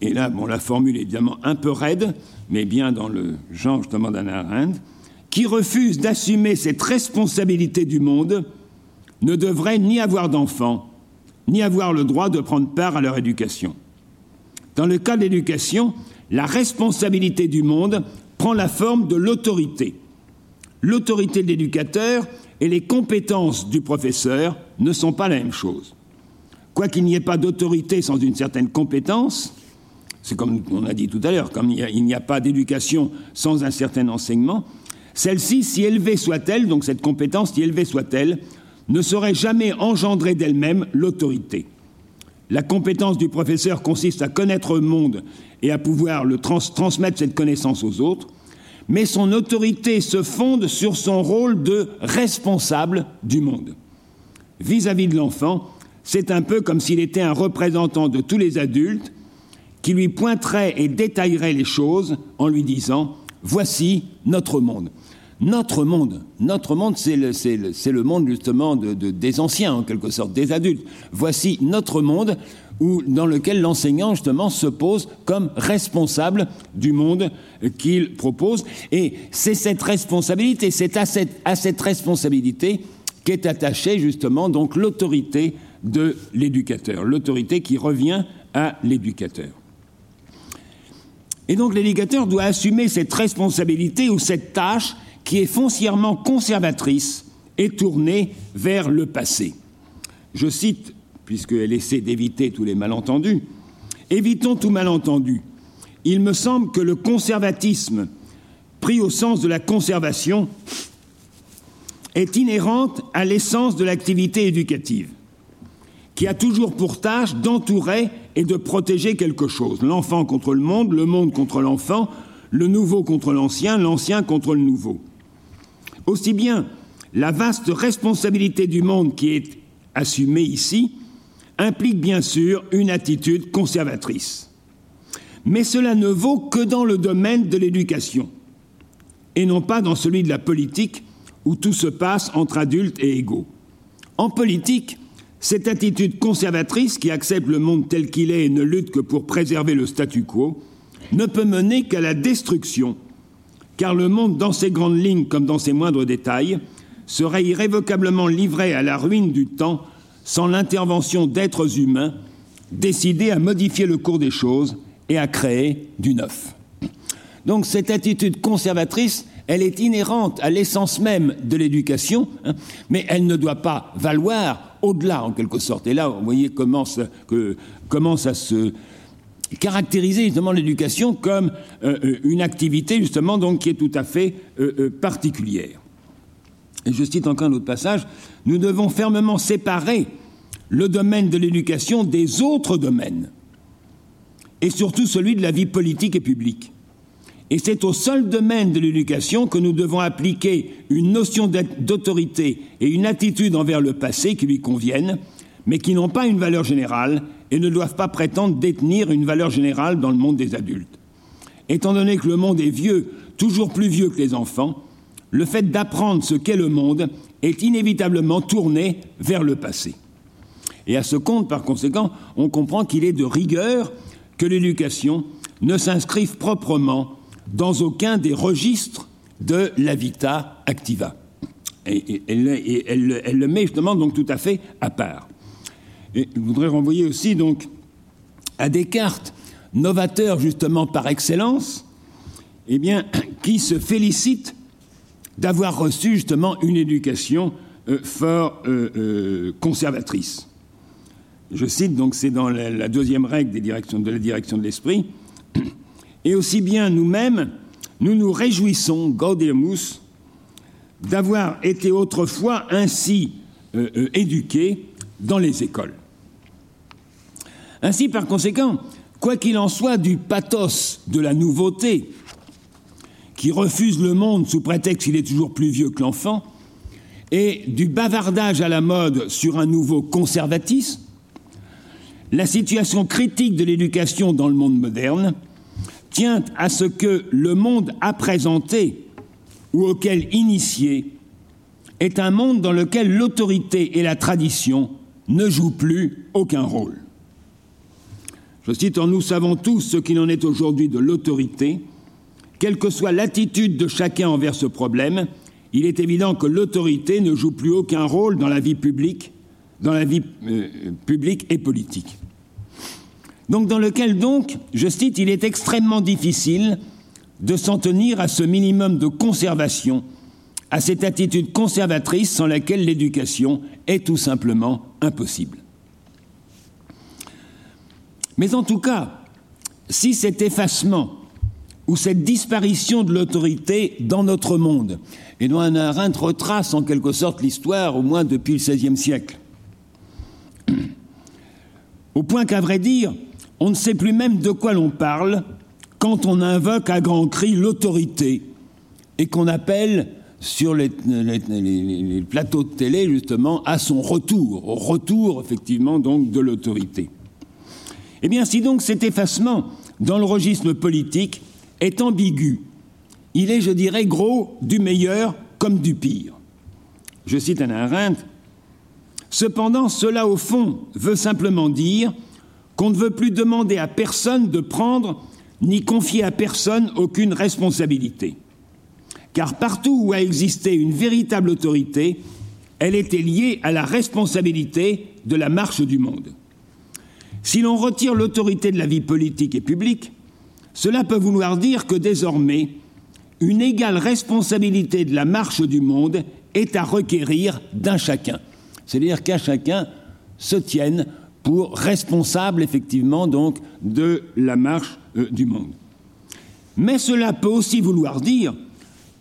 Et là, bon, la formule est évidemment un peu raide, mais bien dans le genre justement d'Anna Arendt qui refuse d'assumer cette responsabilité du monde ne devrait ni avoir d'enfants, ni avoir le droit de prendre part à leur éducation. Dans le cas de l'éducation, la responsabilité du monde prend la forme de l'autorité. L'autorité de l'éducateur et les compétences du professeur ne sont pas la même chose. Quoiqu'il n'y ait pas d'autorité sans une certaine compétence, c'est comme on a dit tout à l'heure, comme il n'y a, pas d'éducation sans un certain enseignement, celle-ci, si élevée soit-elle, donc cette compétence, si élevée soit-elle, ne saurait jamais engendrer d'elle-même l'autorité. La compétence du professeur consiste à connaître le monde et à pouvoir le trans transmettre cette connaissance aux autres, mais son autorité se fonde sur son rôle de responsable du monde. Vis-à-vis -vis de l'enfant, c'est un peu comme s'il était un représentant de tous les adultes qui lui pointerait et détaillerait les choses en lui disant Voici notre monde. Notre monde, notre monde, c'est le, monde justement de, de, des anciens, en quelque sorte, des adultes. Voici notre monde où, dans lequel l'enseignant, justement, se pose comme responsable du monde qu'il propose. Et c'est cette responsabilité, c'est à cette, à cette responsabilité qu'est attachée, justement, donc l'autorité de l'éducateur, l'autorité qui revient à l'éducateur. Et donc l'éducateur doit assumer cette responsabilité ou cette tâche qui est foncièrement conservatrice et tournée vers le passé. Je cite, puisqu'elle essaie d'éviter tous les malentendus, Évitons tout malentendu. Il me semble que le conservatisme, pris au sens de la conservation, est inhérente à l'essence de l'activité éducative qui a toujours pour tâche d'entourer et de protéger quelque chose. L'enfant contre le monde, le monde contre l'enfant, le nouveau contre l'ancien, l'ancien contre le nouveau. Aussi bien la vaste responsabilité du monde qui est assumée ici implique bien sûr une attitude conservatrice. Mais cela ne vaut que dans le domaine de l'éducation, et non pas dans celui de la politique, où tout se passe entre adultes et égaux. En politique, cette attitude conservatrice qui accepte le monde tel qu'il est et ne lutte que pour préserver le statu quo ne peut mener qu'à la destruction, car le monde, dans ses grandes lignes comme dans ses moindres détails, serait irrévocablement livré à la ruine du temps sans l'intervention d'êtres humains décidés à modifier le cours des choses et à créer du neuf. Donc cette attitude conservatrice, elle est inhérente à l'essence même de l'éducation, hein, mais elle ne doit pas valoir au-delà en quelque sorte. Et là, vous voyez commence à se caractériser justement l'éducation comme euh, euh, une activité justement donc qui est tout à fait euh, particulière. Et je cite encore un autre passage, nous devons fermement séparer le domaine de l'éducation des autres domaines, et surtout celui de la vie politique et publique. Et c'est au seul domaine de l'éducation que nous devons appliquer une notion d'autorité et une attitude envers le passé qui lui conviennent, mais qui n'ont pas une valeur générale et ne doivent pas prétendre détenir une valeur générale dans le monde des adultes. Étant donné que le monde est vieux, toujours plus vieux que les enfants, le fait d'apprendre ce qu'est le monde est inévitablement tourné vers le passé. Et à ce compte, par conséquent, on comprend qu'il est de rigueur que l'éducation ne s'inscrive proprement dans aucun des registres de l'habitat activa. Et, elle, le met justement donc tout à fait à part. Je voudrais renvoyer aussi donc à Descartes, novateur justement par excellence, eh bien, *coughs* qui se félicite d'avoir reçu justement une éducation euh, fort euh, euh, conservatrice. Je cite donc, c'est dans la, deuxième règle des directions, de la direction de l'esprit. Et aussi bien nous-mêmes, nous nous réjouissons, Gaudemus, d'avoir été autrefois ainsi éduqués dans les écoles. Ainsi, par conséquent, quoi qu'il en soit du pathos de la nouveauté, qui refuse le monde sous prétexte qu'il est toujours plus vieux que l'enfant, et du bavardage à la mode sur un nouveau conservatisme, la situation critique de l'éducation dans le monde moderne tient à ce que le monde à présenter ou auquel initier est un monde dans lequel l'autorité et la tradition ne jouent plus aucun rôle. Je cite, Nous savons tous ce qu'il en est aujourd'hui de l'autorité, quelle que soit l'attitude de chacun envers ce problème, il est évident que l'autorité ne joue plus aucun rôle dans la vie publique, dans la vie euh, publique et politique. Donc, dans lequel, donc, je cite, il est extrêmement difficile de s'en tenir à ce minimum de conservation, à cette attitude conservatrice sans laquelle l'éducation est tout simplement impossible. Mais en tout cas, si cet effacement ou cette disparition de l'autorité dans notre monde. Et dont un Arendt retrace en quelque sorte l'histoire, au moins depuis le XVIe siècle. *clears throat* Au point qu'à vrai dire, on ne sait plus même de quoi l'on parle quand on invoque à grands cris l'autorité et qu'on appelle sur les, plateaux de télé justement à son retour, au retour effectivement donc de l'autorité. Eh bien, si donc cet effacement dans le registre politique est ambigu. Il est, je dirais, gros du meilleur comme du pire. Je cite Anna Arendt. Cependant, cela au fond veut simplement dire qu'on ne veut plus demander à personne de prendre ni confier à personne aucune responsabilité. Car partout où a existé une véritable autorité, elle était liée à la responsabilité de la marche du monde. Si l'on retire l'autorité de la vie politique et publique, cela peut vouloir dire que désormais, une égale responsabilité de la marche du monde est à requérir d'un chacun. C'est-à-dire qu'un chacun se tienne responsable effectivement donc de la marche euh, du monde. Mais cela peut aussi vouloir dire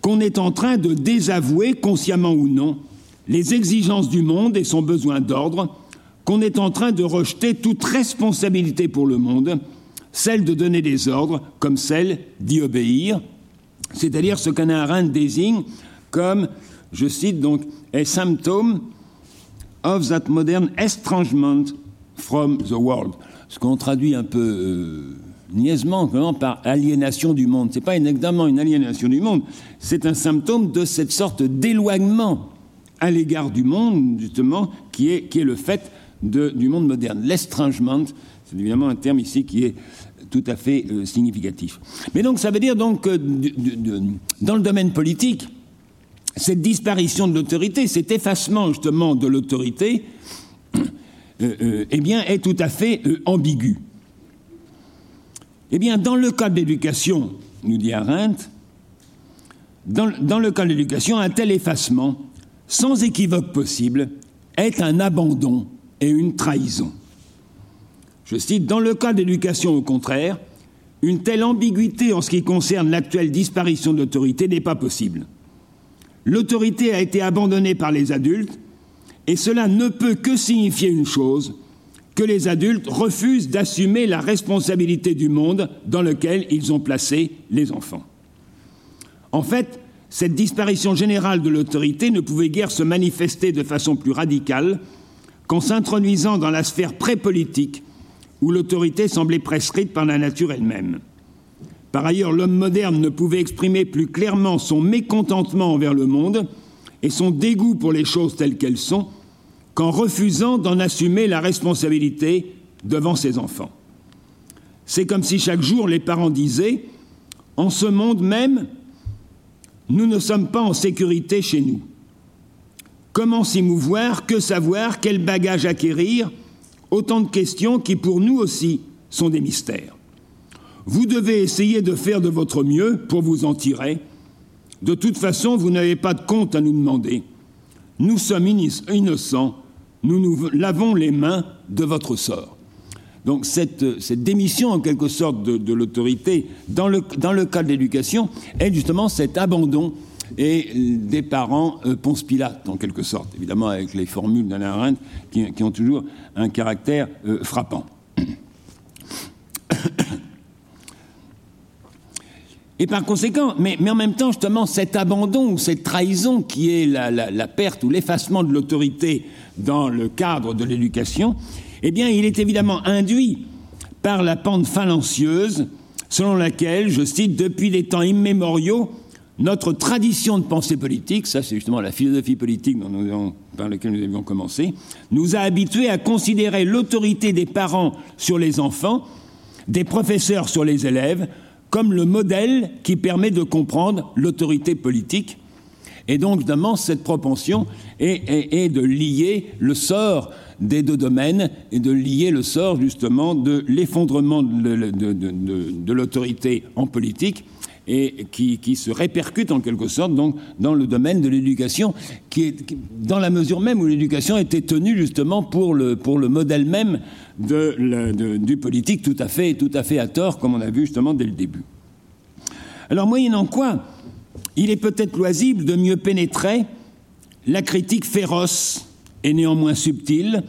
qu'on est en train de désavouer, consciemment ou non, les exigences du monde et son besoin d'ordre, qu'on est en train de rejeter toute responsabilité pour le monde, celle de donner des ordres comme celle d'y obéir, c'est-à-dire ce qu'Anna Arendt désigne comme, je cite donc, a symptom of that modern estrangement from the world, ce qu'on traduit un peu euh, niaisement par aliénation du monde. Ce n'est pas évidemment une aliénation du monde, c'est un symptôme de cette sorte d'éloignement à l'égard du monde, justement, qui est, qui est le fait du monde moderne. L'estrangement, c'est évidemment un terme ici qui est tout à fait euh, significatif. Mais donc ça veut dire donc que dans le domaine politique, cette disparition de l'autorité, cet effacement justement de l'autorité, euh, euh, eh bien, est tout à fait ambigu. Eh bien, dans le cas de l'éducation, nous dit Arendt, dans, dans le cas de l'éducation, un tel effacement, sans équivoque possible, est un abandon et une trahison. Je cite, Dans le cas d'éducation, au contraire, une telle ambiguïté en ce qui concerne l'actuelle disparition de l'autorité n'est pas possible. L'autorité a été abandonnée par les adultes, et cela ne peut que signifier une chose, que les adultes refusent d'assumer la responsabilité du monde dans lequel ils ont placé les enfants. En fait, cette disparition générale de l'autorité ne pouvait guère se manifester de façon plus radicale qu'en s'introduisant dans la sphère pré-politique où l'autorité semblait prescrite par la nature elle-même. Par ailleurs, l'homme moderne ne pouvait exprimer plus clairement son mécontentement envers le monde et son dégoût pour les choses telles qu'elles sont qu'en refusant d'en assumer la responsabilité devant ses enfants. C'est comme si chaque jour les parents disaient En ce monde même, nous ne sommes pas en sécurité chez nous. Comment s'y mouvoir Que savoir Quel bagage acquérir Autant de questions qui, pour nous aussi, sont des mystères. Vous devez essayer de faire de votre mieux pour vous en tirer. De toute façon, vous n'avez pas de compte à nous demander. Nous sommes innocents, nous nous lavons les mains de votre sort. Donc cette, cette démission en quelque sorte de, l'autorité dans le, dans le cas de l'éducation est justement cet abandon et des parents euh, Ponce Pilate, en quelque sorte, évidemment avec les formules d'Anna Arendt qui, ont toujours un caractère euh, frappant. Et par conséquent, mais, en même temps, justement, cet abandon ou cette trahison qui est la perte ou l'effacement de l'autorité dans le cadre de l'éducation, eh bien, il est évidemment induit par la pente falancieuse selon laquelle, je cite, depuis des temps immémoriaux, notre tradition de pensée politique, ça c'est justement la philosophie politique dont par laquelle nous avions commencé, nous a habitués à considérer l'autorité des parents sur les enfants, des professeurs sur les élèves, comme le modèle qui permet de comprendre l'autorité politique. Et donc, évidemment, cette propension est, de lier le sort des deux domaines et de lier le sort justement de l'effondrement de, l'autorité en politique et qui, se répercute en quelque sorte donc dans le domaine de l'éducation, qui est dans la mesure même où l'éducation était tenue justement pour le, pour le modèle même du politique tout à, fait, tout à fait à tort, comme on a vu justement dès le début. Alors, moyennant quoi, il est peut-être loisible de mieux pénétrer la critique féroce et néanmoins subtile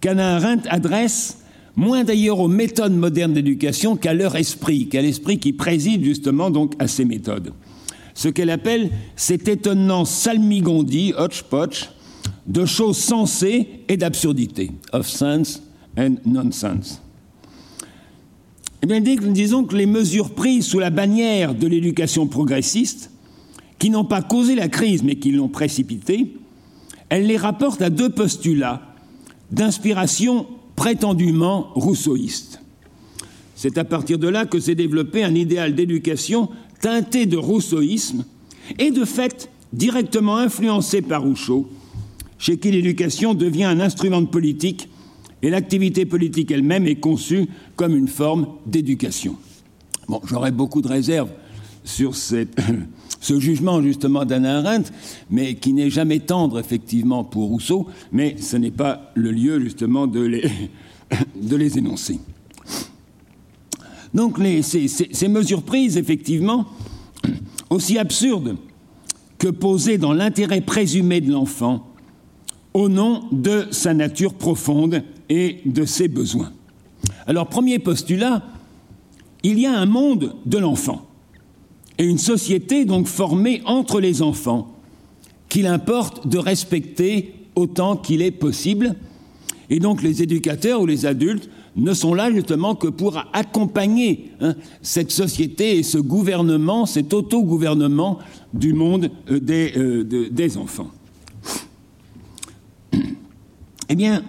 qu'Anna Arendt adresse moins d'ailleurs aux méthodes modernes d'éducation qu'à leur esprit, qu'à l'esprit qui préside justement donc à ces méthodes. Ce qu'elle appelle cet étonnant salmigondi, hodgepodge, de choses sensées et d'absurdités, of sense and nonsense. Eh bien, que les mesures prises sous la bannière de l'éducation progressiste, qui n'ont pas causé la crise mais qui l'ont précipitée, elle les rapporte à deux postulats d'inspiration prétendument rousseauiste. C'est à partir de là que s'est développé un idéal d'éducation teinté de rousseauisme et de fait directement influencé par Rousseau, chez qui l'éducation devient un instrument de politique et l'activité politique elle-même est conçue comme une forme d'éducation. Bon, j'aurais beaucoup de réserves sur cette, ce jugement justement d'Anna Arendt, mais qui n'est jamais tendre effectivement pour Rousseau, mais ce n'est pas le lieu justement de les, *laughs* énoncer. Donc ces mesures prises effectivement, aussi absurdes que posées dans l'intérêt présumé de l'enfant, au nom de sa nature profonde et de ses besoins. Alors, premier postulat, il y a un monde de l'enfant et une société donc formée entre les enfants qu'il importe de respecter autant qu'il est possible. Et donc les éducateurs ou les adultes ne sont là justement que pour accompagner hein, cette société et ce gouvernement, cet autogouvernement du monde euh, euh, des enfants. *clears throat* Eh bien,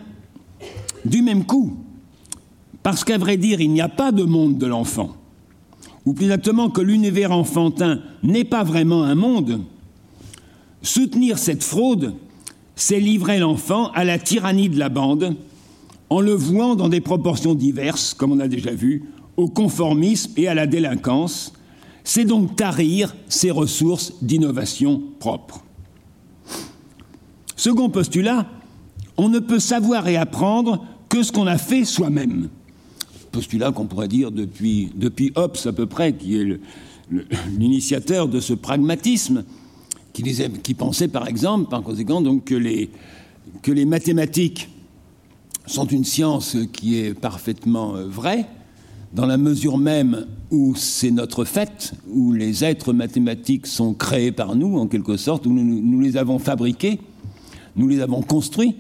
du même coup, parce qu'à vrai dire, il n'y a pas de monde de l'enfant, ou plus exactement que l'univers enfantin n'est pas vraiment un monde, soutenir cette fraude, c'est livrer l'enfant à la tyrannie de la bande, en le vouant dans des proportions diverses, comme on a déjà vu, au conformisme et à la délinquance, c'est donc tarir ses ressources d'innovation propres. Second postulat, on ne peut savoir et apprendre que ce qu'on a fait soi-même. Postulat qu'on pourrait dire depuis, depuis Hobbes à peu près, qui est *laughs* l'initiateur de ce pragmatisme, qui, disait, qui, pensait par exemple, par conséquent, donc, que, les, que les mathématiques sont une science qui est parfaitement euh, vraie, dans la mesure même où c'est notre fait, où les êtres mathématiques sont créés par nous, en quelque sorte, où nous, nous les avons fabriqués, nous les avons construits,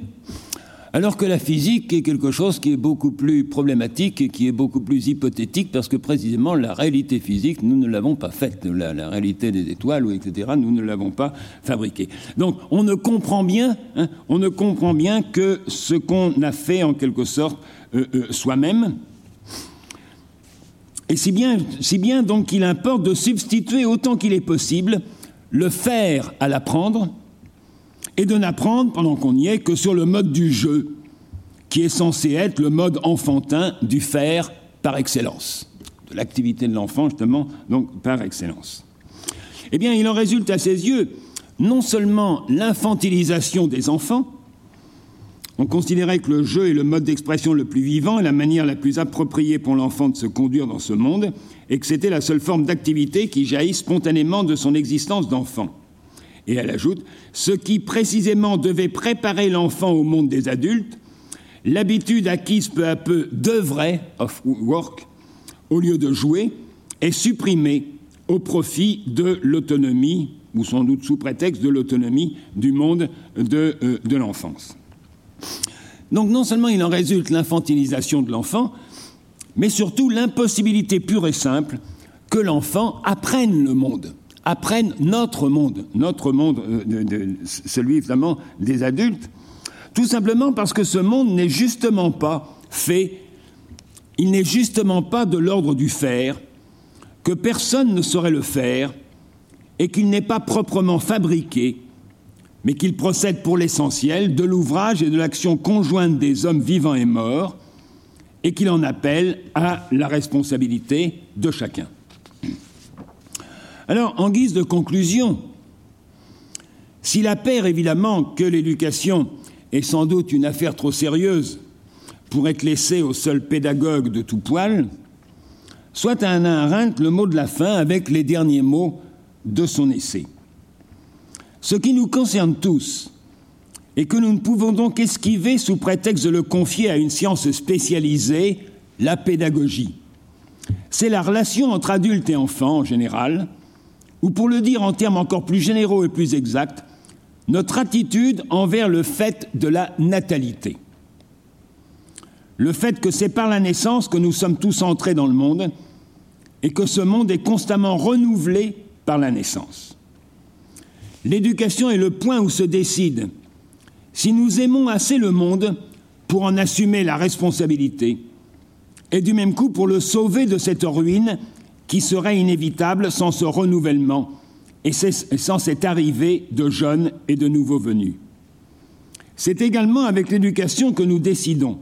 alors que la physique est quelque chose qui est beaucoup plus problématique et qui est beaucoup plus hypothétique, parce que précisément la réalité physique, nous ne l'avons pas faite. La, la, réalité des étoiles, etc., nous ne l'avons pas fabriquée. Donc on ne comprend bien, hein, on ne comprend bien que ce qu'on a fait en quelque sorte euh, euh, soi-même. Et si bien, si bien donc qu'il importe de substituer autant qu'il est possible le faire à l'apprendre, et de n'apprendre, pendant qu'on y est, que sur le mode du jeu, qui est censé être le mode enfantin du faire par excellence, de l'activité de l'enfant, justement, donc par excellence. Eh bien, il en résulte à ses yeux non seulement l'infantilisation des enfants, on considérait que le jeu est le mode d'expression le plus vivant et la manière la plus appropriée pour l'enfant de se conduire dans ce monde, et que c'était la seule forme d'activité qui jaillit spontanément de son existence d'enfant. Et elle ajoute ce qui précisément devait préparer l'enfant au monde des adultes, l'habitude acquise peu à peu de vrai of work, au lieu de jouer, est supprimée au profit de l'autonomie, ou sans doute sous prétexte de l'autonomie du monde de, euh, de l'enfance. Donc non seulement il en résulte l'infantilisation de l'enfant, mais surtout l'impossibilité pure et simple que l'enfant apprenne le monde apprennent notre monde, notre monde, euh, celui évidemment des adultes, tout simplement parce que ce monde n'est justement pas fait, il n'est justement pas de l'ordre du faire, que personne ne saurait le faire, et qu'il n'est pas proprement fabriqué, mais qu'il procède pour l'essentiel de l'ouvrage et de l'action conjointe des hommes vivants et morts, et qu'il en appelle à la responsabilité de chacun. Alors, en guise de conclusion, s'il appert évidemment que l'éducation est sans doute une affaire trop sérieuse pour être laissée au seul pédagogue de tout poil, soit à un Arendt le mot de la fin avec les derniers mots de son essai. Ce qui nous concerne tous, et que nous ne pouvons donc esquiver sous prétexte de le confier à une science spécialisée, la pédagogie. C'est la relation entre adultes et enfants en général, ou pour le dire en termes encore plus généraux et plus exacts, notre attitude envers le fait de la natalité. Le fait que c'est par la naissance que nous sommes tous entrés dans le monde et que ce monde est constamment renouvelé par la naissance. L'éducation est le point où se décide si nous aimons assez le monde pour en assumer la responsabilité et du même coup pour le sauver de cette ruine qui serait inévitable sans ce renouvellement et sans cette arrivée de jeunes et de nouveaux venus. C'est également avec l'éducation que nous décidons.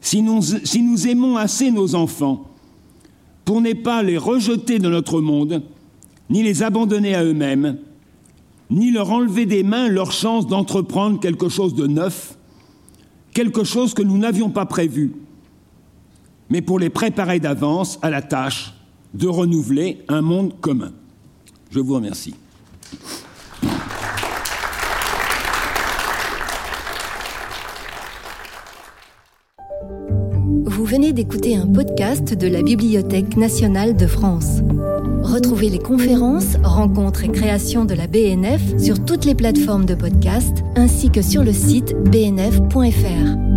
Si nous, aimons assez nos enfants pour ne pas les rejeter de notre monde, ni les abandonner à eux-mêmes, ni leur enlever des mains leur chance d'entreprendre quelque chose de neuf, quelque chose que nous n'avions pas prévu, mais pour les préparer d'avance à la tâche de renouveler un monde commun. Je vous remercie. Vous venez d'écouter un podcast de la Bibliothèque nationale de France. Retrouvez les conférences, rencontres et créations de la BNF sur toutes les plateformes de podcast ainsi que sur le site bnf.fr.